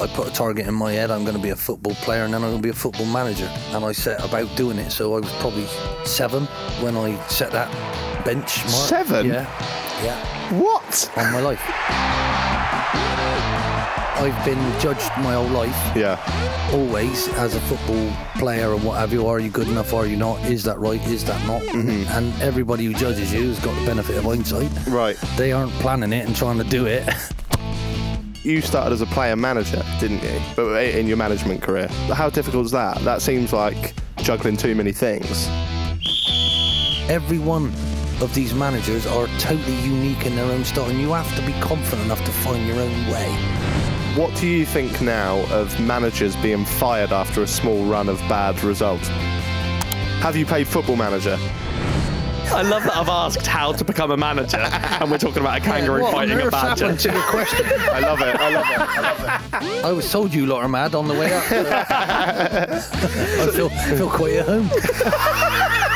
I put a target in my head. I'm going to be a football player, and then I'm going to be a football manager. And I set about doing it. So I was probably seven when I set that benchmark. Seven? Yeah, yeah, What? on my life. I've been judged my whole life Yeah. always as a football player or what have you. Are you good enough? Are you not? Is that right? Is that not? Mm-hmm. And everybody who judges you has got the benefit of hindsight. Right. They aren't planning it and trying to do it. You started as a player manager, didn't you? But in your management career. How difficult is that? That seems like juggling too many things. Every one of these managers are totally unique in their own style, and you have to be confident enough to find your own way. What do you think now of managers being fired after a small run of bad results? Have you played football manager? I love that I've asked how to become a manager, and we're talking about a kangaroo What on fighting a earth's badger. happened to your question? I love it. I love it. I love it. I was told you lot are mad on the way up. I feel, feel quite at home.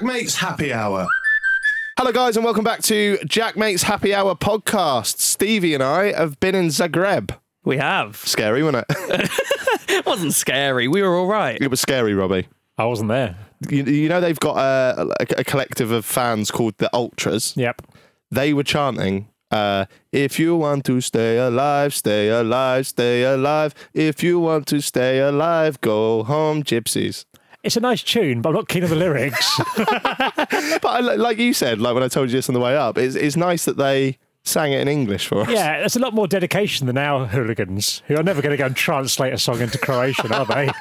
Jack Mate's Happy Hour. Hello, guys, and welcome back to Jack Mate's Happy Hour podcast. Stevie and I have been in Zagreb. We have. Scary, wasn't it? It wasn't scary. We were all right. it was scary, Robbie. I wasn't there. You, you know they've got a, a, a collective of fans called the Ultras. Yep. They were chanting, uh, "If you want to stay alive, stay alive, stay alive. If you want to stay alive, go home, gypsies." It's a nice tune, but I'm not keen on the lyrics. But I, like you said, like when I told you this on the way up, it's, it's nice that they sang it in English for us. yeah, there's a lot more dedication than our hooligans, who are never going to go and translate a song into Croatian, are they?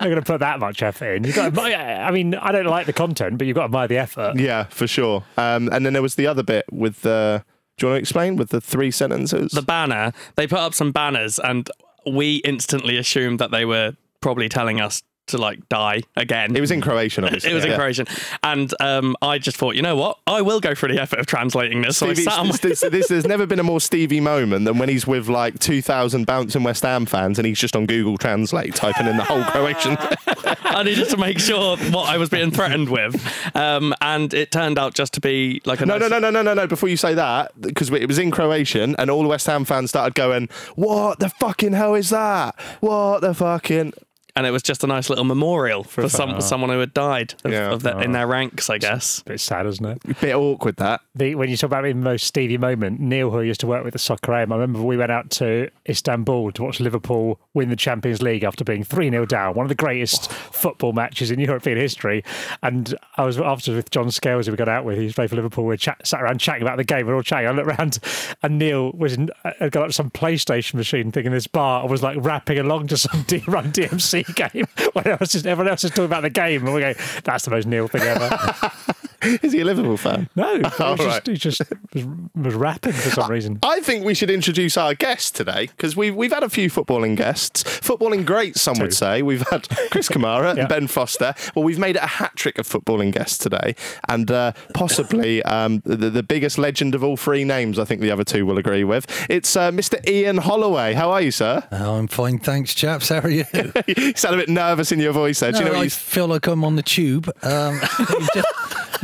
They're going to put that much effort in. You've got to, I mean, I don't like the content, but you've got to admire the effort. Yeah, for sure. Um, and then there was the other bit with the. Do you want to explain with the three sentences? The banner, they put up some banners, and we instantly assumed that they were probably telling us to like die again. it was in Croatian, obviously. It was in. Croatian, and um, I just thought, you know what, I will go for the effort of translating this. So Stevie, on my- this, this, this- there's never been a more Stevie moment than when he's with like 2,000 bouncing West Ham fans and he's just on Google Translate typing in the whole Croatian. I needed to make sure what I was being threatened with, um, and it turned out just to be like a No, nice- no, no, no, no, no, no. Before you say that, because it was in Croatian and all the West Ham fans started going, What the fucking hell is that? What the fucking. And it was just a nice little memorial for some someone who had died of, Yeah. of the, in their ranks, I guess. Bit sad, isn't it? A bit awkward that. The, when you talk about the most Stevie moment, Neil, who used to work with the Soccer AM, I remember we went out to Istanbul to watch Liverpool win the Champions League after being 3 0 down, one of the greatest football matches in European history. And I was after with John Scales, who we got out with, he's played for Liverpool. We chat, sat around chatting about the game. We are all chatting. I looked around and Neil was in, uh, had got up some PlayStation machine thing in this bar and was like rapping along to some D Run DMC game. when else everyone else is talking about the game. And we go, that's the most Neil thing ever. Is he a Liverpool fan? No, he, Oh, was just, right. he just was, was rapping for some reason. I think we should introduce our guest today because we've we've had a few footballing guests, footballing greats, some would say. We've had Chris Kamara Yeah. and Ben Foster. Well, we've made it a hat trick of footballing guests today, and uh, possibly um, the, the biggest legend of all three names. I think the other two will agree with. It's uh, Mr. Ian Holloway. How are you, sir? Oh, I'm fine, thanks, chaps. How are you? you sound a bit nervous in your voice there. Do you know I you? feel like I'm on the tube. Um, you've just,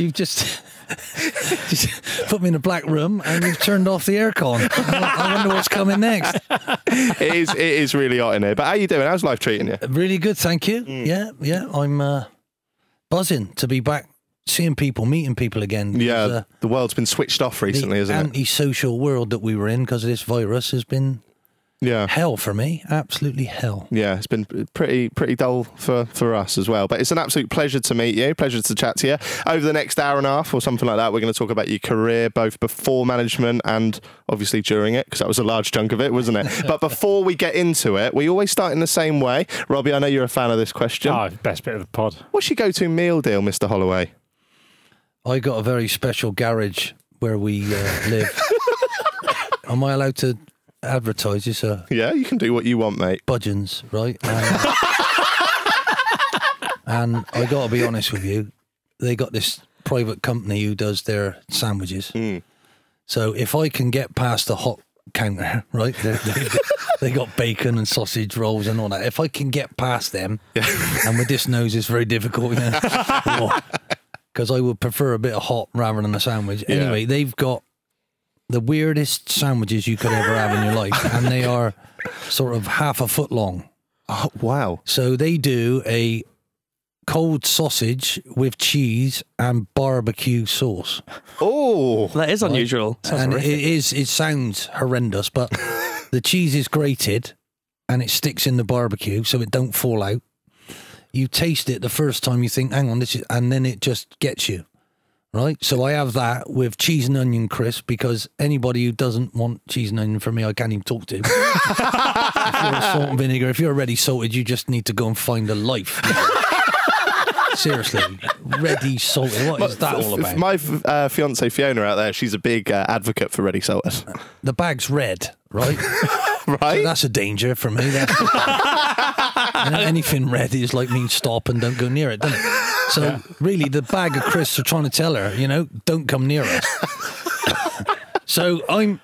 you've just Put me in a black room and you've turned off the aircon. I wonder what's coming next. it is it is really hot in here. But how you doing? How's life treating you? Really good, thank you. Mm. Yeah, yeah. I'm uh, buzzing to be back, seeing people, meeting people again. Yeah, uh, the world's been switched off recently, the isn't it? anti-social world that we were in because of this virus has been Yeah. hell for me. Absolutely hell. Yeah, it's been pretty pretty dull for, for us as well. But it's an absolute pleasure to meet you, pleasure to chat to you. Over the next hour and a half or something like that, we're going to talk about your career, both before management and obviously during it, because that was a large chunk of it, wasn't it? but before we get into it, we always start in the same way. Robbie, I know you're a fan of this question. Oh, best bit of the pod. What's your go-to meal deal, Mr. Holloway? I got a very special garage where we uh, live. Am I allowed to advertise this? Uh, Yeah, you can do what you want, mate. Budgens, right? And, and I got to be honest with you, they got this private company who does their sandwiches. So if I can get past the hot counter, right? They, they, they got bacon and sausage rolls and all that. If I can get past them, and with this nose, it's very difficult. Because I would prefer a bit of hot rather than a sandwich. Yeah. Anyway, they've got the weirdest sandwiches you could ever have in your life, and they are sort of half a foot long. Oh, wow. So they do a cold sausage with cheese and barbecue sauce. Oh, That is unusual. and it is it sounds horrendous, but the cheese is grated and it sticks in the barbecue so it don't fall out. You taste it the first time you think, hang on, this is and then it just gets you. Right? So I have that with cheese and onion crisp because anybody who doesn't want cheese and onion from me, I can't even talk to. if you're a salt and vinegar, if you're already salted, you just need to go and find a life. Seriously, ready salted. What is that all about? My uh, fiance Fiona out there, she's a big uh, advocate for ready salted. the bag's red, right? right? So that's a danger for me. Anything red is like means stop and don't go near it, doesn't it? So really, the bag of crisps are trying to tell her, you know, don't come near us. so I'm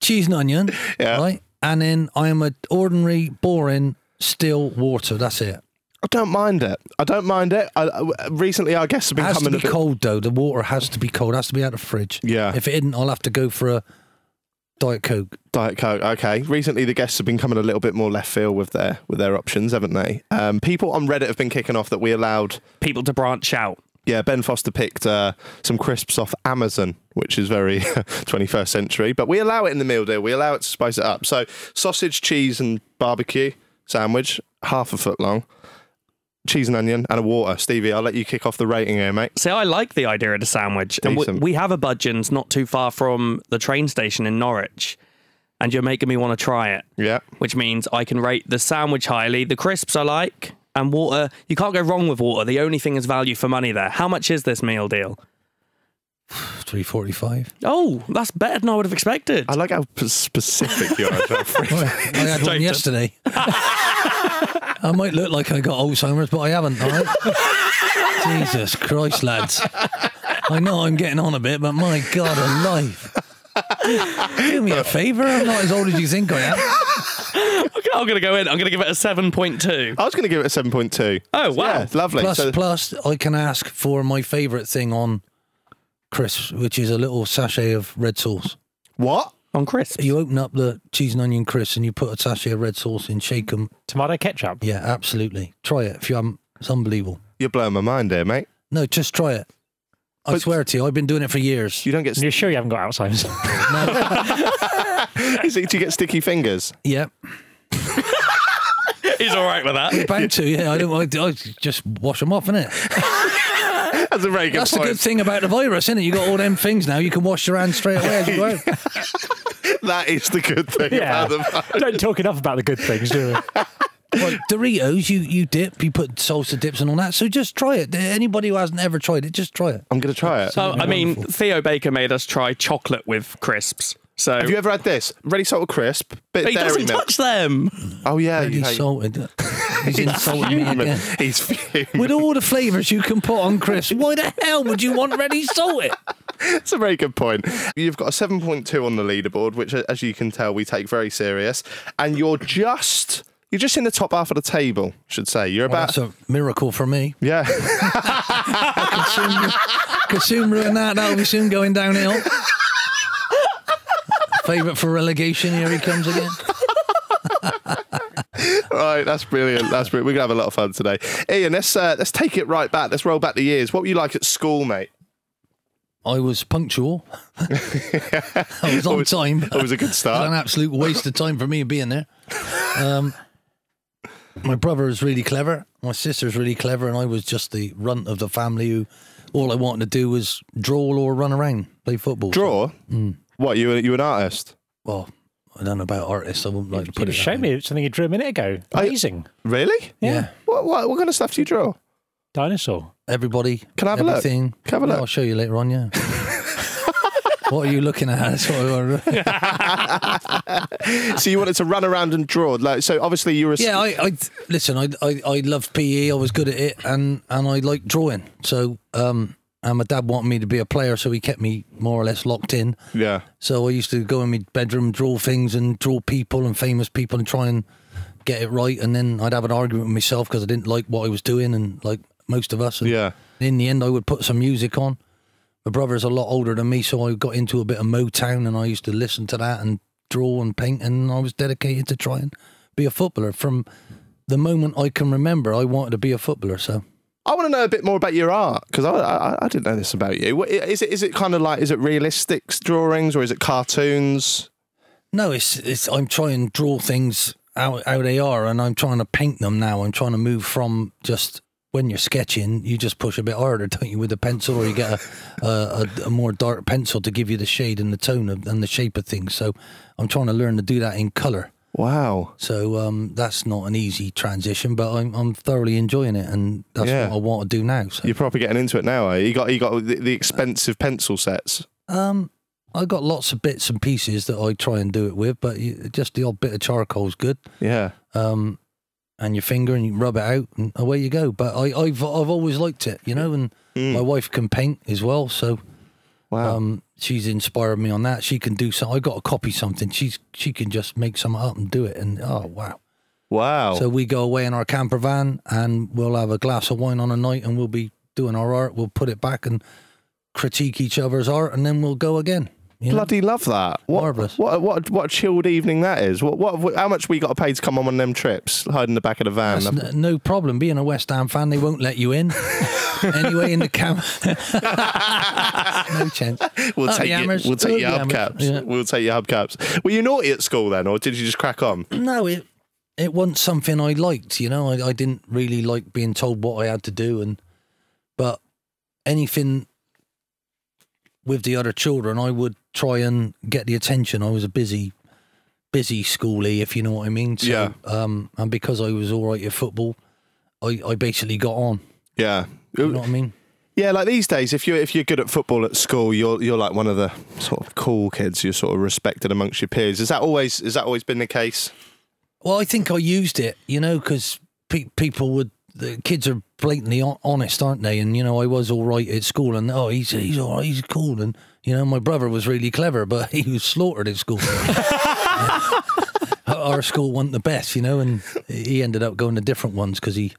cheese and onion, Yeah. right? And then I am an ordinary, boring, still water. That's it. I don't mind it. I don't mind it. I, I- recently, our guests have It been has to coming be a bit. cold though. The water has to be cold. It has to be out of the fridge. Yeah. If it isn't, I'll have to go for a diet coke. Diet Coke. Okay. Recently, the guests have been coming a little bit more left field with their with their options, haven't they? Um, people on Reddit have been kicking off that we allowed. People to branch out. Yeah, Ben Foster picked uh, some crisps off Amazon, which is very 21st century. But we allow it in the meal deal. We allow it to spice it up. So sausage, cheese, and barbecue sandwich, half a foot long. Cheese and onion and a water. Stevie, I'll let you kick off the rating here, mate. See, I like the idea of the sandwich. And we, we have a Budgens not too far from the train station in Norwich. And you're making me want to try it, Yeah. which means I can rate the sandwich highly. The crisps I like. And water, you can't go wrong with water. The only thing is value for money there. How much is this meal deal? Three forty-five. Oh, that's better than I would have expected. I like how p- specific you are. I had Straight one yesterday. I might look like I got Alzheimer's, but I haven't. All right. Jesus Christ, lads! I know I'm getting on a bit, but my God, alive! Do me a favour. I'm not as old as you think I am. Okay, I'm going to go in. I'm going to give it a 7.2. I was going to give it a 7.2. Oh, wow. Yeah, lovely. Plus, So- plus, I can ask for my favourite thing on crisps, which is a little sachet of red sauce. what? On crisps. You open up the cheese and onion crisps, and you put a sachet of red sauce in, shake them. Tomato ketchup. Yeah, absolutely. Try it if you haven't. It's unbelievable. You're blowing my mind here, mate. No, just try it. I But- swear to you, I've been doing it for years. You don't get. You're sure you haven't got Alzheimer's? Is it, do you get sticky fingers? Yeah, He's all right with that. bound to. Yeah, I don't. I, I just wash them off, innit? That's a very good That's the good thing about the virus, isn't it? You got all them things now. You can wash your hands straight away as you go. That is the good thing yeah. about the Don't talk enough about the good things, do we? Well, Doritos, you you dip, you put salsa dips and all that. So just try it. Anybody who hasn't ever tried it, just try it. I'm going to try it. So, I mean, Theo Baker made us try chocolate with crisps. So Have you ever had this? Ready salted crisp, bit of he dairy doesn't milk. touch them. Oh yeah, you He's hate- salted. He's insulting me again. He's fuming. With all the flavours you can put on crisps, why the hell would you want ready salted? It's a very good point. You've got a 7.2 on the leaderboard, which, as you can tell, we take very serious. And you're just You're just in the top half of the table, should say. You're Well, about that's a miracle for me. yeah. Could soon, could soon ruin that. That'll be soon going downhill. Favourite for relegation. Here he comes again. right, that's brilliant. That's brilliant. We're gonna have a lot of fun today. Ian, let's uh, let's take it right back. Let's roll back the years. What were you like at school, mate? I was punctual. I was on time. It was a good was an absolute waste of time for me being there. Um, my brother is really clever. My sister's really clever, and I was just the runt of the family who all I wanted to do was draw or run around, play football. Draw. Mm. What you you an artist? Well, I don't know about artists. I wouldn't like to put it. just that way. me something you drew a minute ago. I- Amazing. Really? Yeah. What, what what kind of stuff do you draw? Dinosaur. Everybody. Can I have a look? everything. Can I have a Yeah, look? I'll show you later on. Yeah. what are you looking at? That's what I want. so you wanted to run around and draw. Like so, obviously you were. a s- Yeah, I, I listen. I, I I loved PE. I was good at it, and and I like drawing. So um, and my dad wanted me to be a player, so he kept me more or less locked in. yeah. So I used to go in my bedroom, draw things, and draw people and famous people, and try and get it right. And then I'd have an argument with myself because I didn't like what I was doing, and like most of us. And Yeah. In the end, I would put some music on. My brother's a lot older than me, so I got into a bit of Motown, and I used to listen to that and draw and paint, and I was dedicated to try and be a footballer. From the moment I can remember, I wanted to be a footballer. So I want to know a bit more about your art because I, I I didn't know this about you. Is it is it kind of like is it realistic drawings or is it cartoons? no, it's it's I'm trying to draw things how how they are, and I'm trying to paint them now. I'm trying to move from just when you're sketching, you just push a bit harder, don't you, with a pencil, or you get a, a, a, a more dark pencil to give you the shade and the tone of, and the shape of things. So I'm trying to learn to do that in color. Wow. So um, that's not an easy transition, but I'm, I'm thoroughly enjoying it, and that's Yeah. what I want to do now. So You're probably getting into it now. Are you? you got you got the, the expensive pencil sets. um, I got lots of bits and pieces that I try and do it with, but you, just the odd bit of charcoal is good. Yeah. Um, and your finger, and you rub it out, and away you go. But I, I've I've always liked it, you know, and Mm. my wife can paint as well, so Wow. um, she's inspired me on that. She can do something. I got to copy something. She's she can just make something up and do it, and oh wow. wow. So we go away in our camper van and we'll have a glass of wine on a night and we'll be doing our art. We'll put it back and critique each other's art and then we'll go again. You know? Bloody love that. What, Marvellous. What, what, what a chilled evening that is. What, what, how much we got to pay to come on one of them trips, hide in the back of the van? That's n- no problem. Being a West Ham fan, they won't let you in. anyway, in the camp. no chance. we'll Up take the you, hammers. we'll take Up your hubcaps. Yeah. We'll take your hubcaps. Were you naughty at school then, or did you just crack on? No, it it wasn't something I liked. You know, I, I didn't really like being told what I had to do, and but anything with the other children, I would try and get the attention. I was a busy, busy schoolie, if you know what I mean. So, Yeah. Um, and because I was all right at football, I, I basically got on. Yeah. You know what I mean? Yeah, like these days, if you're if you're good at football at school, you're you're like one of the sort of cool kids. You're sort of respected amongst your peers. Is that always is that always been the case? Well, I think I used it, you know, because pe- people would. The kids are blatantly honest, aren't they? And you know, I was all right at school, and oh, he's he's all right, he's cool, and you know, my brother was really clever, but he was slaughtered at school. Our school wasn't the best, you know, and he ended up going to different ones because he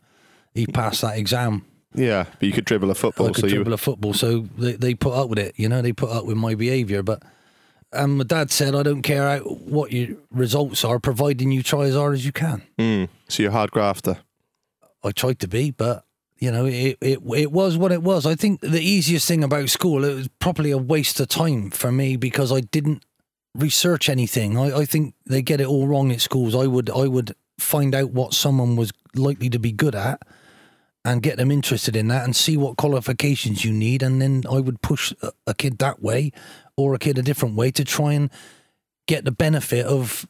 he passed that exam. Yeah, but you could dribble a football. I could so you dribble a football, so they, they put up with it. You know, they put up with my behaviour. But and my dad said, I don't care how, what your results are, providing you try as hard as you can. Mm, so you're a hard grafter. I tried to be, but you know, it, it it was what it was. I think the easiest thing about school it was probably a waste of time for me because I didn't research anything. I, I think they get it all wrong at schools. I would I would find out what someone was likely to be good at and get them interested in that and see what qualifications you need and then I would push a, a kid that way or a kid a different way to try and get the benefit of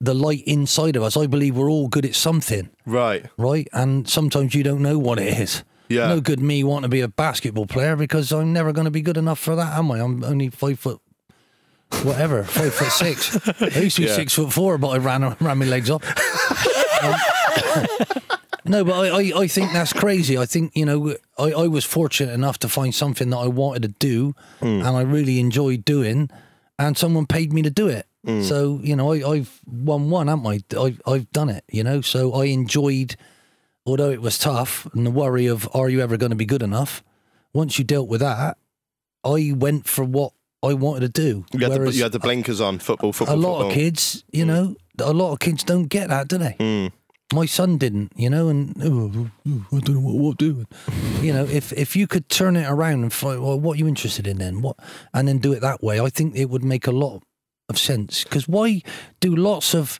the light inside of us. I believe we're all good at something Right. right? And sometimes you don't know what it is. Yeah. No good me wanting to be a basketball player because I'm never going to be good enough for that, am I? I'm only five foot, whatever, five foot six. I used to be Yeah. six foot four, but I ran ran my legs up. Um, no, but I, I, I think that's crazy. I think, you know, I, I was fortunate enough to find something that I wanted to do and I really enjoyed doing, and someone paid me to do it. So you know, I, I've won one, haven't I? I've I've done it. You know, so I enjoyed, although it was tough, and the worry of are you ever going to be good enough. Once you dealt with that, I went for what I wanted to do. You had, the, Whereas you had the blinkers on. Football, football, A lot football. of kids, you know, a lot of kids don't get that, do they? Mm. My son didn't, you know, and oh, I don't know what what doing. you know, if if you could turn it around and find, well, what are you interested in then? What, and then do it that way, I think it would make a lot of sense. Because why do lots of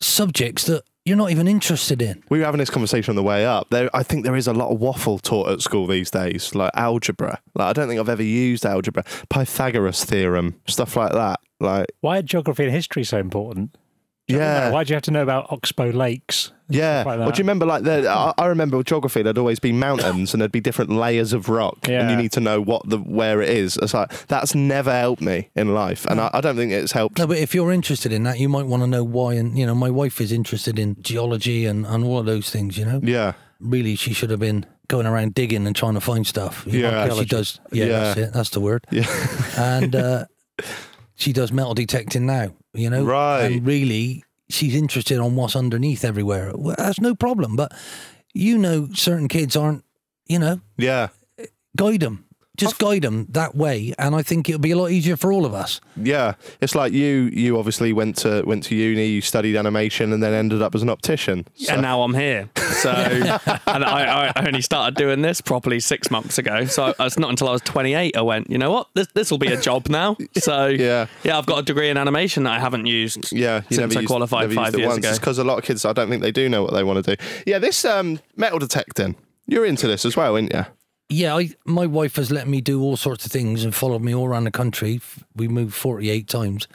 subjects that you're not even interested in? We were having this conversation on the way up. There, I think there is a lot of waffle taught at school these days, like algebra. Like I don't think I've ever used algebra, Pythagoras theorem, stuff like that. Like Why are geography and history so important? Yeah, Why do you have to know about Oxbow Lakes? yeah. like Well, do you remember like the? I, I remember with geography, there'd always be mountains and there'd be different layers of rock, and you need to know what the where it is. It's like that's never helped me in life, and I, I don't think it's helped. No, but if you're interested in that, you might want to know why. And you know, my wife is interested in geology and and all of those things. You know, Yeah, really, she should have been going around digging and trying to find stuff. You know, Yeah. 'cause she does. Yeah, Yeah. that's it. That's the word. yeah, and uh, she does metal detecting now. You know, Right. And really, she's interested on what's underneath everywhere. Well, that's no problem. But you know, certain kids aren't. You know, yeah. guide them. Just guide them that way, and I think it'll be a lot easier for all of us. Yeah, it's like you. You obviously went to went to uni. You studied animation, and then ended up as an optician. So- and now I'm here. So, and I, I only started doing this properly six months ago. So it's not until I was 28 I went, you know what, this this will be a job now. So Yeah. yeah, I've got a degree in animation that I haven't used. Yeah, you since never I used- qualified never used five it years once. ago. It's because a lot of kids, I don't think they do know what they want to do. Yeah, this um, metal detecting. You're into this as well, aren't you? Yeah, I, my wife has let me do all sorts of things and followed me all around the country. We moved 48 times.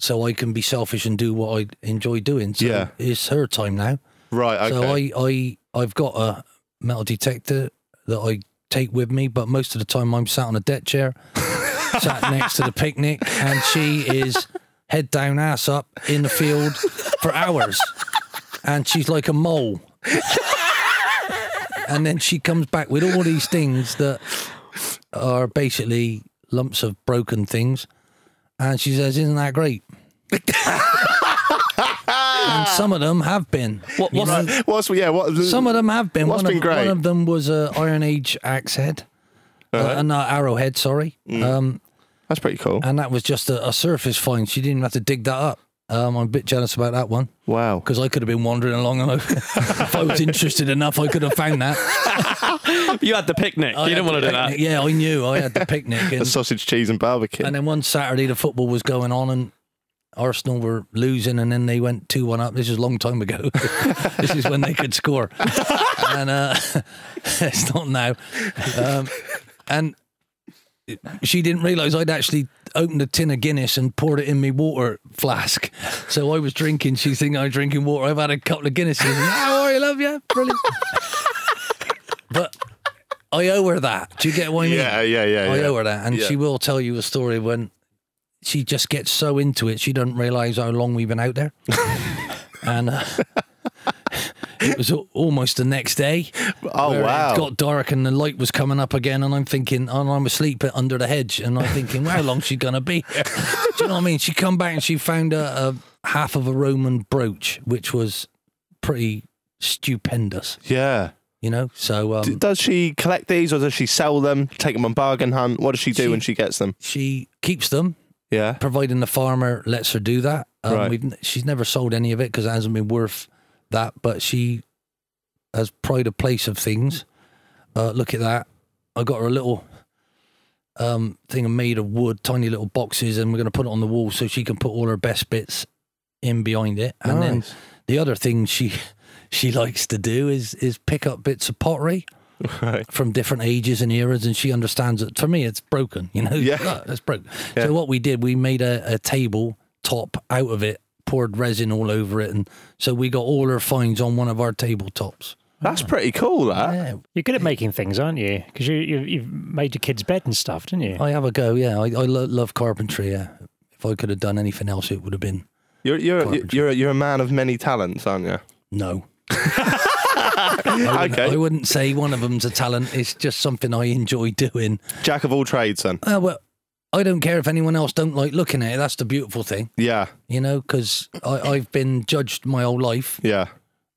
So I can be selfish and do what I enjoy doing. So Yeah. it's her time now. Right. So I, I, I've got a metal detector that I take with me, but most of the time I'm sat on a deck chair, sat next to the picnic, and she is head down, ass up in the field for hours. And she's like a mole. And then she comes back with all these things that are basically lumps of broken things. And she says, Isn't that great? and some of them have been. What- you what's- know, What's yeah? What? some of them have been. What's one been of, great? One of them was a Iron Age axe head, uh, and uh, arrowhead. Sorry, Mm. um, That's pretty cool. and that was just a, a surface find. She didn't even have to dig that up. Um, I'm a bit jealous about that one Wow. because I could have been wandering along, and I, if I was interested enough, I could have found that. you had the picnic. I you didn't want to do that. Yeah, I knew. I had the picnic, The sausage, cheese, and barbecue. and then one Saturday the football was going on, and Arsenal were losing, and then they went two one up. This is a long time ago. this is when they could score, and uh, it's not now. Um, and she didn't realise I'd actually opened a tin of Guinness and poured it in my water flask. So I was drinking. She thinking I was drinking water. I've had a couple of Guinnesses. How are you, love you? Brilliant. but I owe her that. Do you get what I mean? yeah, yeah, yeah. I yeah. owe her that, and Yeah. she will tell you a story when she just gets so into it, she doesn't realise how long we've been out there. and uh, it was almost the next day. Oh wow. It got dark and the light was coming up again, and I'm thinking, and I'm asleep under the hedge, and I'm thinking, well, how long she gonna be? Do you know what I mean? She come back and she found a, a half of a Roman brooch, which was pretty stupendous. yeah. You know, so um, D- does she collect these, or does she sell them? Take them on bargain hunt? What does she do She- when she gets them? she keeps them. Yeah. providing the farmer lets her do that. Um, Right. she's never sold any of it because it hasn't been worth that, but she has pride of place of things. Uh, look at that. I got her a little um, thing made of wood, tiny little boxes, and we're going to put it on the wall so she can put all her best bits in behind it. And then the other thing she she likes to do is is pick up bits of pottery Right. from different ages and eras, and she understands that. For me, it's broken. You know, Yeah. "Oh, it's broken. Yeah. So what we did, we made a, a table top out of it, poured resin all over it, and so we got all our finds on one of our tabletops. That's pretty cool. That. Yeah, You're good at making things, aren't you? Because you, you you've made your kid's bed and stuff, didn't you? I have a go. Yeah, I, I lo- love carpentry. Yeah, if I could have done anything else, it would have been You're you're Carpentry. you're you're a man of many talents, aren't you? no. I wouldn't, Okay. I wouldn't say one of them's a talent. It's just something I enjoy doing. Jack of all trades, then. Uh, well, I don't care if anyone else don't like looking at it. That's the beautiful thing, Yeah, you know, because I've been judged my whole life, yeah,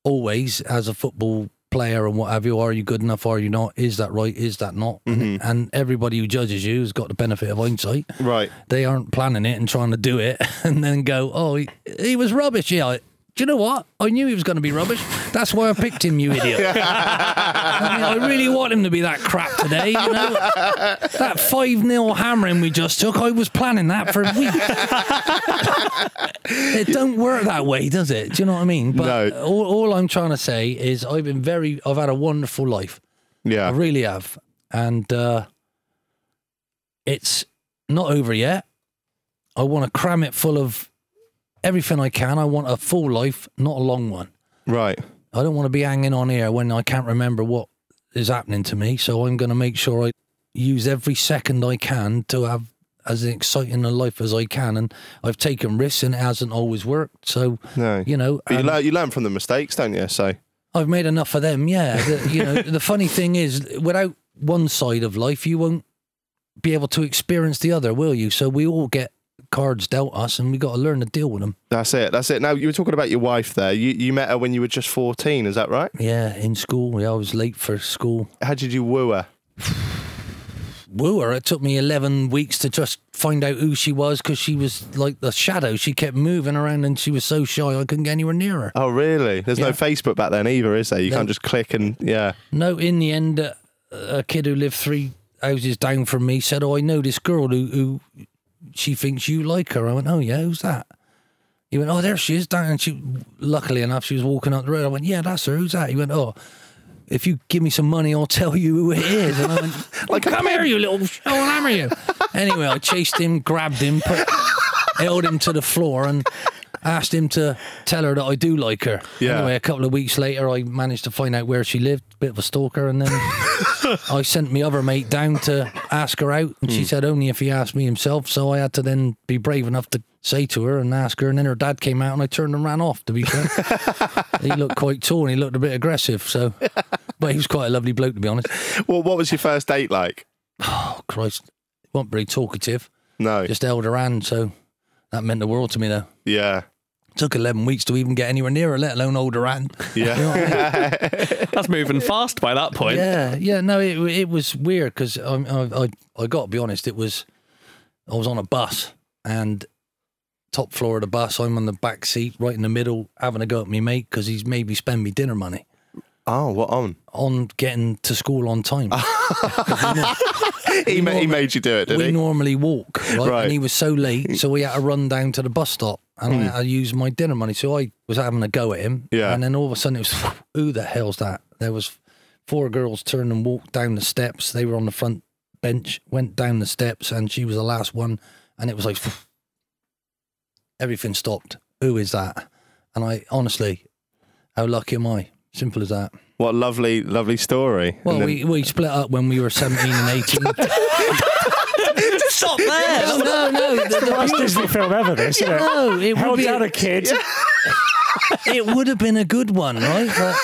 always as a football player and what have you. Are you good enough? Are you not? Is that right? Is that not? And mm-hmm. everybody who judges you has got the benefit of hindsight. right. They aren't planning it and trying to do it and then go, oh, he, he was rubbish. Yeah. Do you know what? I knew he was going to be rubbish. That's why I picked him, you idiot. I mean, I really want him to be that crap today. You know, that five 0 hammering we just took. I was planning that for a week. it don't work that way, does it? Do you know what I mean? But No. all, all I'm trying to say is I've been very. I've had a wonderful life. Yeah, I really have, and uh, it's not over yet. I want to cram it full of everything I can. I want a full life, not a long one. right. I don't want to be hanging on here when I can't remember what is happening to me. So I'm going to make sure I use every second I can to have as exciting a life as I can. And I've taken risks and it hasn't always worked. So, No, you know, But you learn, you learn from the mistakes, don't you? So I've made enough of them. Yeah. The, you know, the funny thing is, without one side of life, you won't be able to experience the other, will you? So we all get cards dealt us and we got to learn to deal with them. that's it. That's it. Now you were talking about your wife there. You you met her when you were just fourteen. Is that right? Yeah. In school, yeah, I was late for school. How did you woo her? woo her. It took me 11 weeks to just find out who she was because she was like the shadow. She kept moving around and she was so shy I couldn't get anywhere near her. Oh, really? There's no Facebook back then either, is there? You No. can't just click and yeah. No, in the end, uh, a kid who lived three houses down from me said, Oh, I know this girl who, who she thinks you like her. I went, Oh, yeah, who's that? He went, Oh, there she is down. And she, luckily enough, she was walking up the road. I went, Yeah, that's her. Who's that? He went, Oh, if you give me some money, I'll tell you who it is. And I went, like, come here, you little, I'll hammer you. Anyway, I chased him, grabbed him, put, held him to the floor, and asked him to tell her that I do like her. Yeah. Anyway, a couple of weeks later, I managed to find out where she lived. Bit of a stalker, and then I sent my other mate down to ask her out, and she hmm. said only if he asked me himself. So I had to then be brave enough to say to her and ask her, and then her dad came out, and I turned and ran off. To be fair, he looked quite tall and he looked a bit aggressive. So, but he was quite a lovely bloke, to be honest. Well, what was your first date like? Oh Christ, wasn't very talkative. No. Just held her hand, so that meant the world to me. Though yeah. Took eleven weeks to even get anywhere near her, let alone hold her hand. Yeah. You know I mean? That's moving fast by that point. Yeah, yeah. No, it it was weird because I, I I I got to be honest. It was I was on a bus and top floor of the bus. I'm on the back seat, right in the middle, having a go at me mate because he's made me spend me dinner money oh, what on? on getting to school on time. He, ma- he made you do it, did we he? normally walk, right? Right. And he was so late, so we had to run down to the bus stop and hmm. I had to use my dinner money. So I was having a go at him. Yeah. And then all of a sudden it was, who the hell's that? There was four girls turned and walked down the steps. They were on the front bench, went down the steps, and she was the last one. And it was like, everything stopped. Who is that? And I honestly, how lucky am I? Simple as that. What a lovely, lovely story. Well, then- we, we split up when we were 17 and 18. Stop there. no, no, no. The, the Worst Disney film ever, this, isn't it? No, it would Held be. down a kid. it would have been a good one, right? But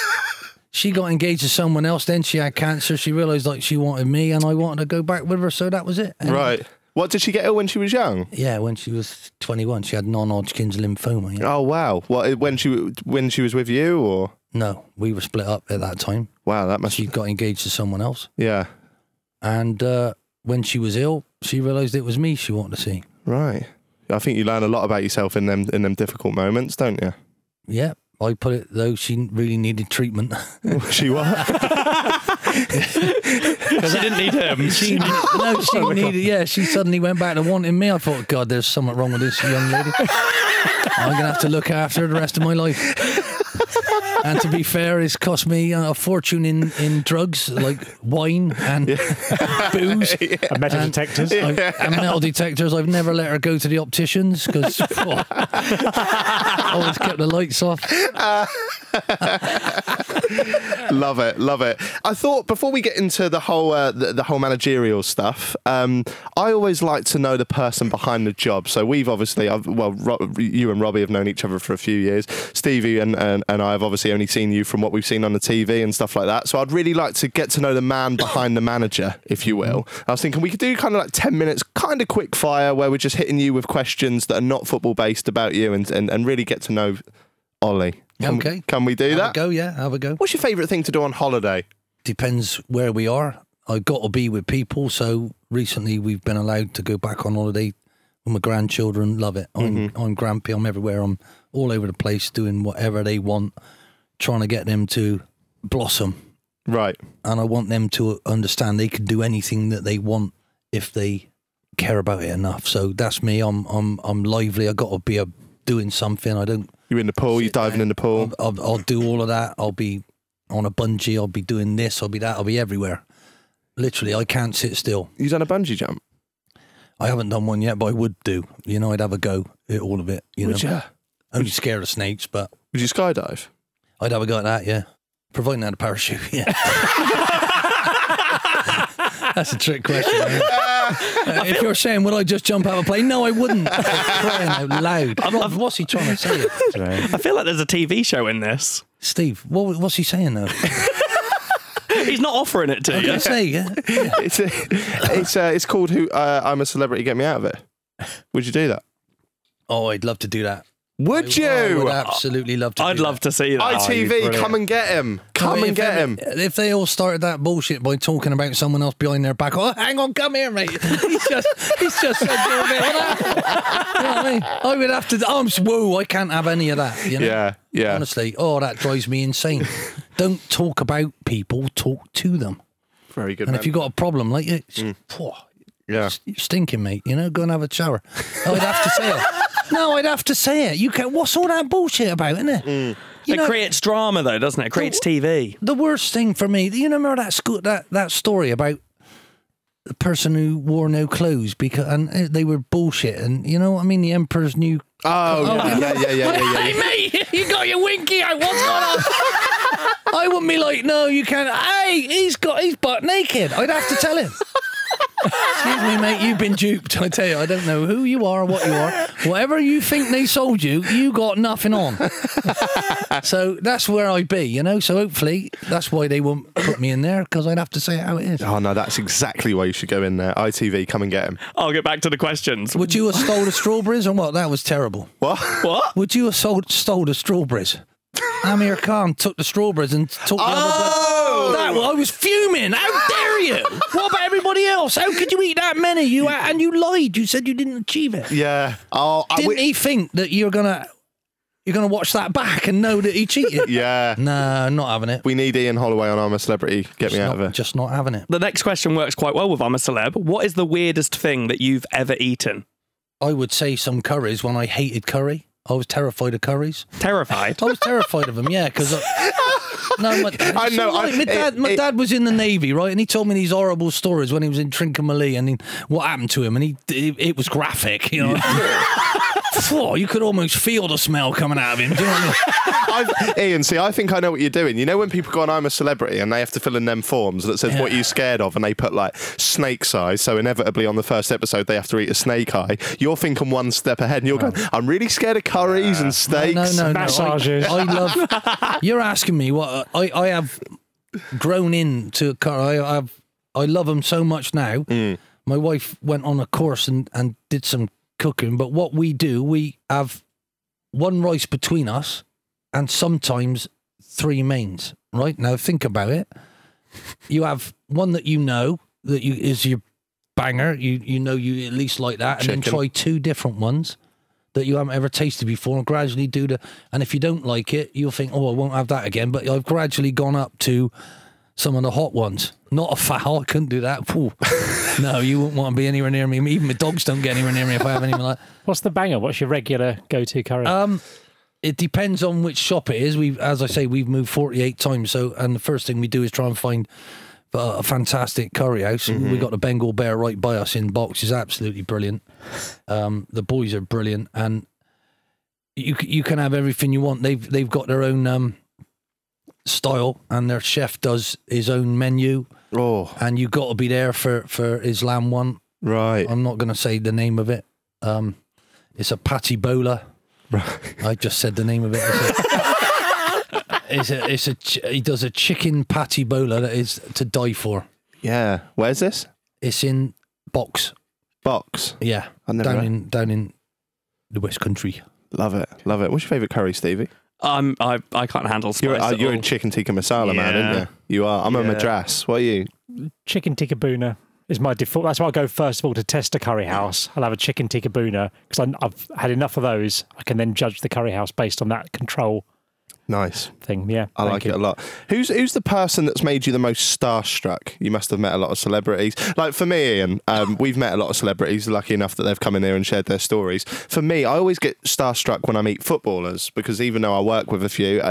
she got engaged to someone else. Then she had cancer. She realised like she wanted me, and I wanted to go back with her. So that was it. And, right. What did she get ill when she was young? Yeah, when she was 21, she had non-Hodgkin's lymphoma. Yeah. Oh wow! What when she when she was with you or No, we were split up at that time. wow that must She got engaged to someone else, yeah and uh, when she was ill, she realised it was me she wanted to see. right. I think you learn a lot about yourself in them in them difficult moments, don't you? Yeah, I put it though. She really needed treatment. she what? she didn't need him. she no, she needed. Yeah, she suddenly went back to wanting me. I thought, God, there's something wrong with this young lady. I'm gonna have to look after her the rest of my life. And to be fair, it's cost me uh, a fortune in, in drugs like wine and booze And metal detectors. I've- and metal detectors. I've never let her go to the opticians because always kept the lights off. love it, love it. I thought before we get into the whole uh, the, the whole managerial stuff, um, I always like to know the person behind the job. So we've obviously, I've, well, Ro- you and Robbie have known each other for a few years. Stevie and, and, and I have obviously obviously only seen you from what we've seen on the TV and stuff like that. So I'd really like to get to know the man behind the manager, if you will. I was thinking we could do kind of like 10 minutes, kind of quick fire, where we're just hitting you with questions that are not football based about you and, and, and really get to know Ollie. Can, Okay. Can we do Have that? a go, yeah, have a go. What's your favourite thing to do on holiday? Depends where we are. I've got to be with people. So recently we've been allowed to go back on holiday with my grandchildren. Love it. I'm mm-hmm. I'm grampy. I'm everywhere. I'm all over the place doing whatever they want, trying to get them to blossom. Right. And I want them to understand they can do anything that they want if they care about it enough. So that's me. I'm I'm I'm lively. I got to be a, doing something. I don't You're in the pool, you're diving in the pool. I'll, I'll, I'll do all of that. I'll be on a bungee. I'll be doing this. I'll be that. I'll be everywhere. Literally, I can't sit still. You done a bungee jump? I haven't done one yet, but I would do. You know, I'd have a go at all of it. You Would know, you? only scared of snakes, but Would you skydive? I'd have a go at that. Yeah, providing I had a parachute. Yeah, that's a trick question. man. Uh, if you're saying would I just jump out of a plane? No, I wouldn't. Crying out loud. What- what's he trying to say? I feel like there's a TV show in this. Steve, what, what's he saying though? He's not offering it to I you. can say, yeah. yeah. it's a, it's uh, it's called Who uh, I'm a Celebrity, Get Me Out of It. Would you do that? Oh, I'd love to do that. Would you? I would absolutely love to. I'd do love that. to see that. ITV, brilliant. come and get him. Come No, and if get every- him. If they all started that bullshit by talking about someone else behind their back, oh, hang on, come here, mate. He's just, he's just said you're a bit of that. You know what I mean? I would have to. I'm s- whoa. I can't have any of that. You know? Yeah, yeah. Honestly, oh, that drives me insane. Don't talk about people. Talk to them. Very good. And man. if you've got a problem like it, Mm. phew, yeah. you're stinking, mate. You know, go and have a shower. I'd have to say it. No, I'd have to say it. You can. What's all that bullshit about, isn't it? Mm. You it know- creates drama, though, doesn't it? It creates TV. the worst thing for me, you remember that school, that that story about the person who wore no clothes because and uh, they were bullshit, and you know what I mean. The emperor's new. Oh, yeah, yeah, yeah, yeah, yeah, Hey yeah. mate, you got your winky out. What's going on? I wouldn't be like, no, you can't. Hey, he's got he's butt naked. I'd have to tell him. Excuse me, mate. You've been duped. I tell you, I don't know who you are or what you are. Whatever you think they sold you, you got nothing on. so that's where I'd be, you know. So hopefully that's why they won't put me in there because I'd have to say it how it is. Oh no, that's exactly why you should go in there. ITV, come and get him. I'll get back to the questions. Would you have stole the strawberries or what? That was terrible. What? What? Would you have sold, stole the strawberries? Amir Khan took the strawberries and took the Oh! other. That I was fuming. How dare you? What about everybody else? How could you eat that many? You and you lied. You said you didn't achieve it. Yeah. Oh, I, Didn't we- he think that you're gonna you're gonna watch that back and know that he cheated? Yeah. No, not having it. We need Ian Holloway on I'm a Celebrity. Get me out not, of it. Just not having it. The next question works quite well with I'm a celeb. What is the weirdest thing that you've ever eaten? I would say some curries when I hated curry. I was terrified of curries. Terrified. I was terrified of them, yeah, because. No, my, I know, I- my, dad, it- my it- dad was in the navy, right, and he told me these horrible stories when he was in Trincomalee, and he, what happened to him, and he it, it was graphic, you know. Phew, you could almost feel the smell coming out of him. Do you know what I mean? I've, Ian, see, I think I know what you're doing. You know when people go on I'm a Celebrity and they have to fill in them forms that says what Yeah. you scared of and they put like snake's eyes, so inevitably on the first episode they have to eat a snake eye. You're thinking one step ahead and you're going, I'm really scared of curries and steaks. No, no, no. Massages. I, I love. You're asking me what I, I have grown into. car- I have. I love them so much now. Mm. My wife went on a course and and did some cooking. But what we do, we have one rice between us, and sometimes three mains. Right now, think about it. You have one that you know that you is your banger. You you know you at least like that, and then try two different ones that you haven't ever tasted before and gradually do the and if you don't like it you'll think oh I won't have that again but I've gradually gone up to some of the hot ones. Not a foul I couldn't do that. Phew. no you wouldn't want to be anywhere near me. Even my dogs don't get anywhere near me if I have anything like What's the banger? What's your regular go-to curry? um it depends on which shop it is. We've as I say we've moved 48 times so and the first thing we do is try and find uh, a fantastic curry house. We got the Bengal Bear right by us in box. Is absolutely brilliant. Um the boys are brilliant and you you can have everything you want. They've they've got their own um, style, and their chef does his own menu, Oh, and you got to be there for for his lamb one. right. I'm not going to say the name of it. Um, it's a patty bola. I just said the name of it. It's a- it's a, it's a, he does a chicken patty bowler that is to die for. Yeah. Where's this? It's in box. Box. Yeah, down had- in down in the West Country. Love it. Love it. What's your favourite curry, Stevie? I'm, I, I can't handle spice. You're, uh, at you're all. a chicken tikka masala man, Yeah. aren't you? You are. I'm a Yeah. madras. What are you? Chicken tikka bhuna is my default. That's why I go first of all to test a curry house. I'll have a chicken tikka bhuna because I've had enough of those. I can then judge the curry house based on that control Nice. thing. Yeah, I like you. it a lot. Who's who's the person that's made you the most starstruck? You must have met a lot of celebrities. Like for me, Ian, um, we've met a lot of celebrities. Lucky enough that they've come in here and shared their stories. For me, I always get starstruck when I meet footballers because even though I work with a few,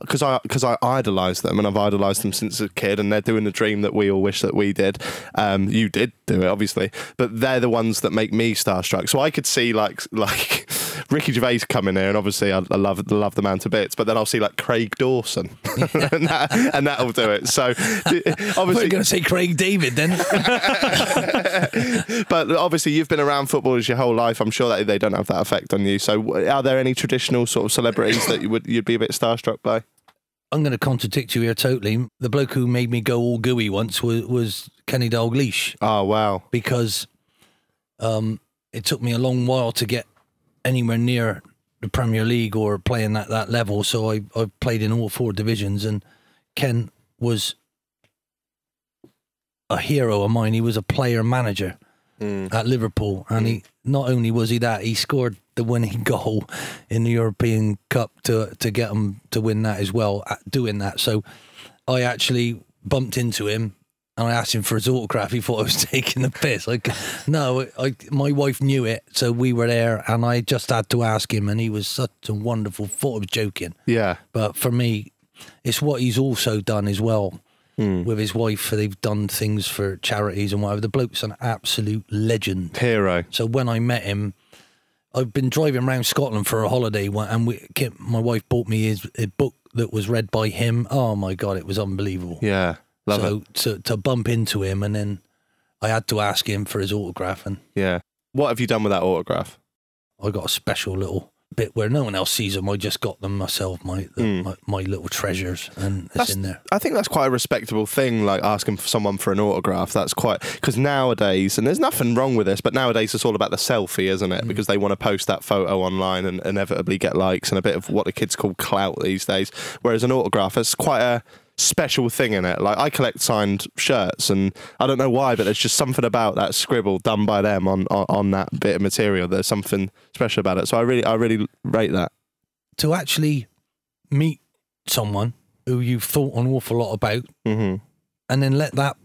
because I because I idolise them and I've idolised them since a kid, and they're doing the dream that we all wish that we did. Um, you did do it, obviously, but they're the ones that make me starstruck. So I could see like like. Ricky Gervais come in here, and obviously I, I love love the man to bits. But then I'll see like Craig Dawson, and, that, and that'll do it. So obviously, was going to say Craig David then. but obviously you've been around footballers your whole life. I'm sure that they don't have that effect on you. So are there any traditional sort of celebrities that you would you'd be a bit starstruck by? I'm going to contradict you here totally. The bloke who made me go all gooey once was, was Kenny Dalglish Oh wow, because um, it took me a long while to get anywhere near the Premier League or playing at that level. So I I played in all four divisions, and Ken was a hero of mine. He was a player manager hmm. at Liverpool, and he not only was he that, he scored the winning goal in the European Cup to to get them to win that as well. At doing that, so I actually bumped into him. And I asked him for his autograph. He thought I was taking the piss. Like, no, I, my wife knew it, so we were there, and I just had to ask him. And he was such a wonderful. Thought I was joking, yeah, but for me, it's what he's also done as well hmm. with his wife. They've done things for charities and whatever. The bloke's an absolute legend. hero. So when I met him, I've been driving around Scotland for a holiday, and we, my wife bought me his, his book that was read by him. Oh my god, it was unbelievable. Yeah, love so it. to to bump into him, and then I had to ask him for his autograph, and Yeah. What have you done with that autograph? I got a special little bit where no one else sees them. I just got them myself, my the, Mm. my, my little treasures, and it's That's- in there. I think that's quite a respectable thing, like asking for someone for an autograph. That's quite because nowadays, and there's nothing wrong with this, but nowadays it's all about the selfie, isn't Mm. it? Because they want to post that photo online and inevitably get likes and a bit of what the kids call clout these days. Whereas an autograph is quite a special thing in it. Like I collect signed shirts, and I don't know why, but there's just something about that scribble done by them on on, on that bit of material. There's something special about it. So I really, I really rate that. To actually meet someone who you've thought an awful lot about, hmm and then let that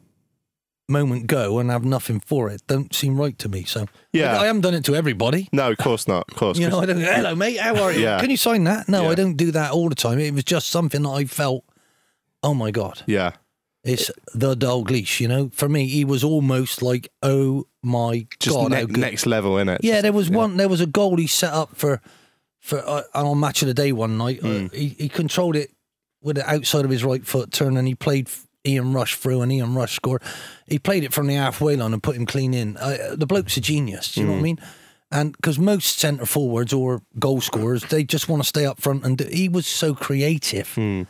moment go and have nothing for it, don't seem right to me. So Yeah. I, I haven't done it to everybody. No, of course not. Of course. You know, I don't. Hello, mate. How are you? Yeah. Can you sign that? No, Yeah. I don't do that all the time. It was just something that I felt. Oh my god, yeah. it's the Dalglish. You know, for me, he was almost like, oh my Just god, ne- next level in it. Yeah, there was one. There was a goal he set up for for uh, on match of the day one night. Hmm. Uh, he he controlled it with the outside of his right foot, turn, and he played Ian Rush through, and Ian Rush scored. He played it from the halfway line and put him clean in. Uh, the bloke's a genius. Do you know Hmm. what I mean? And because most centre forwards or goal scorers, they just want to stay up front, and do, he was so creative, Hmm.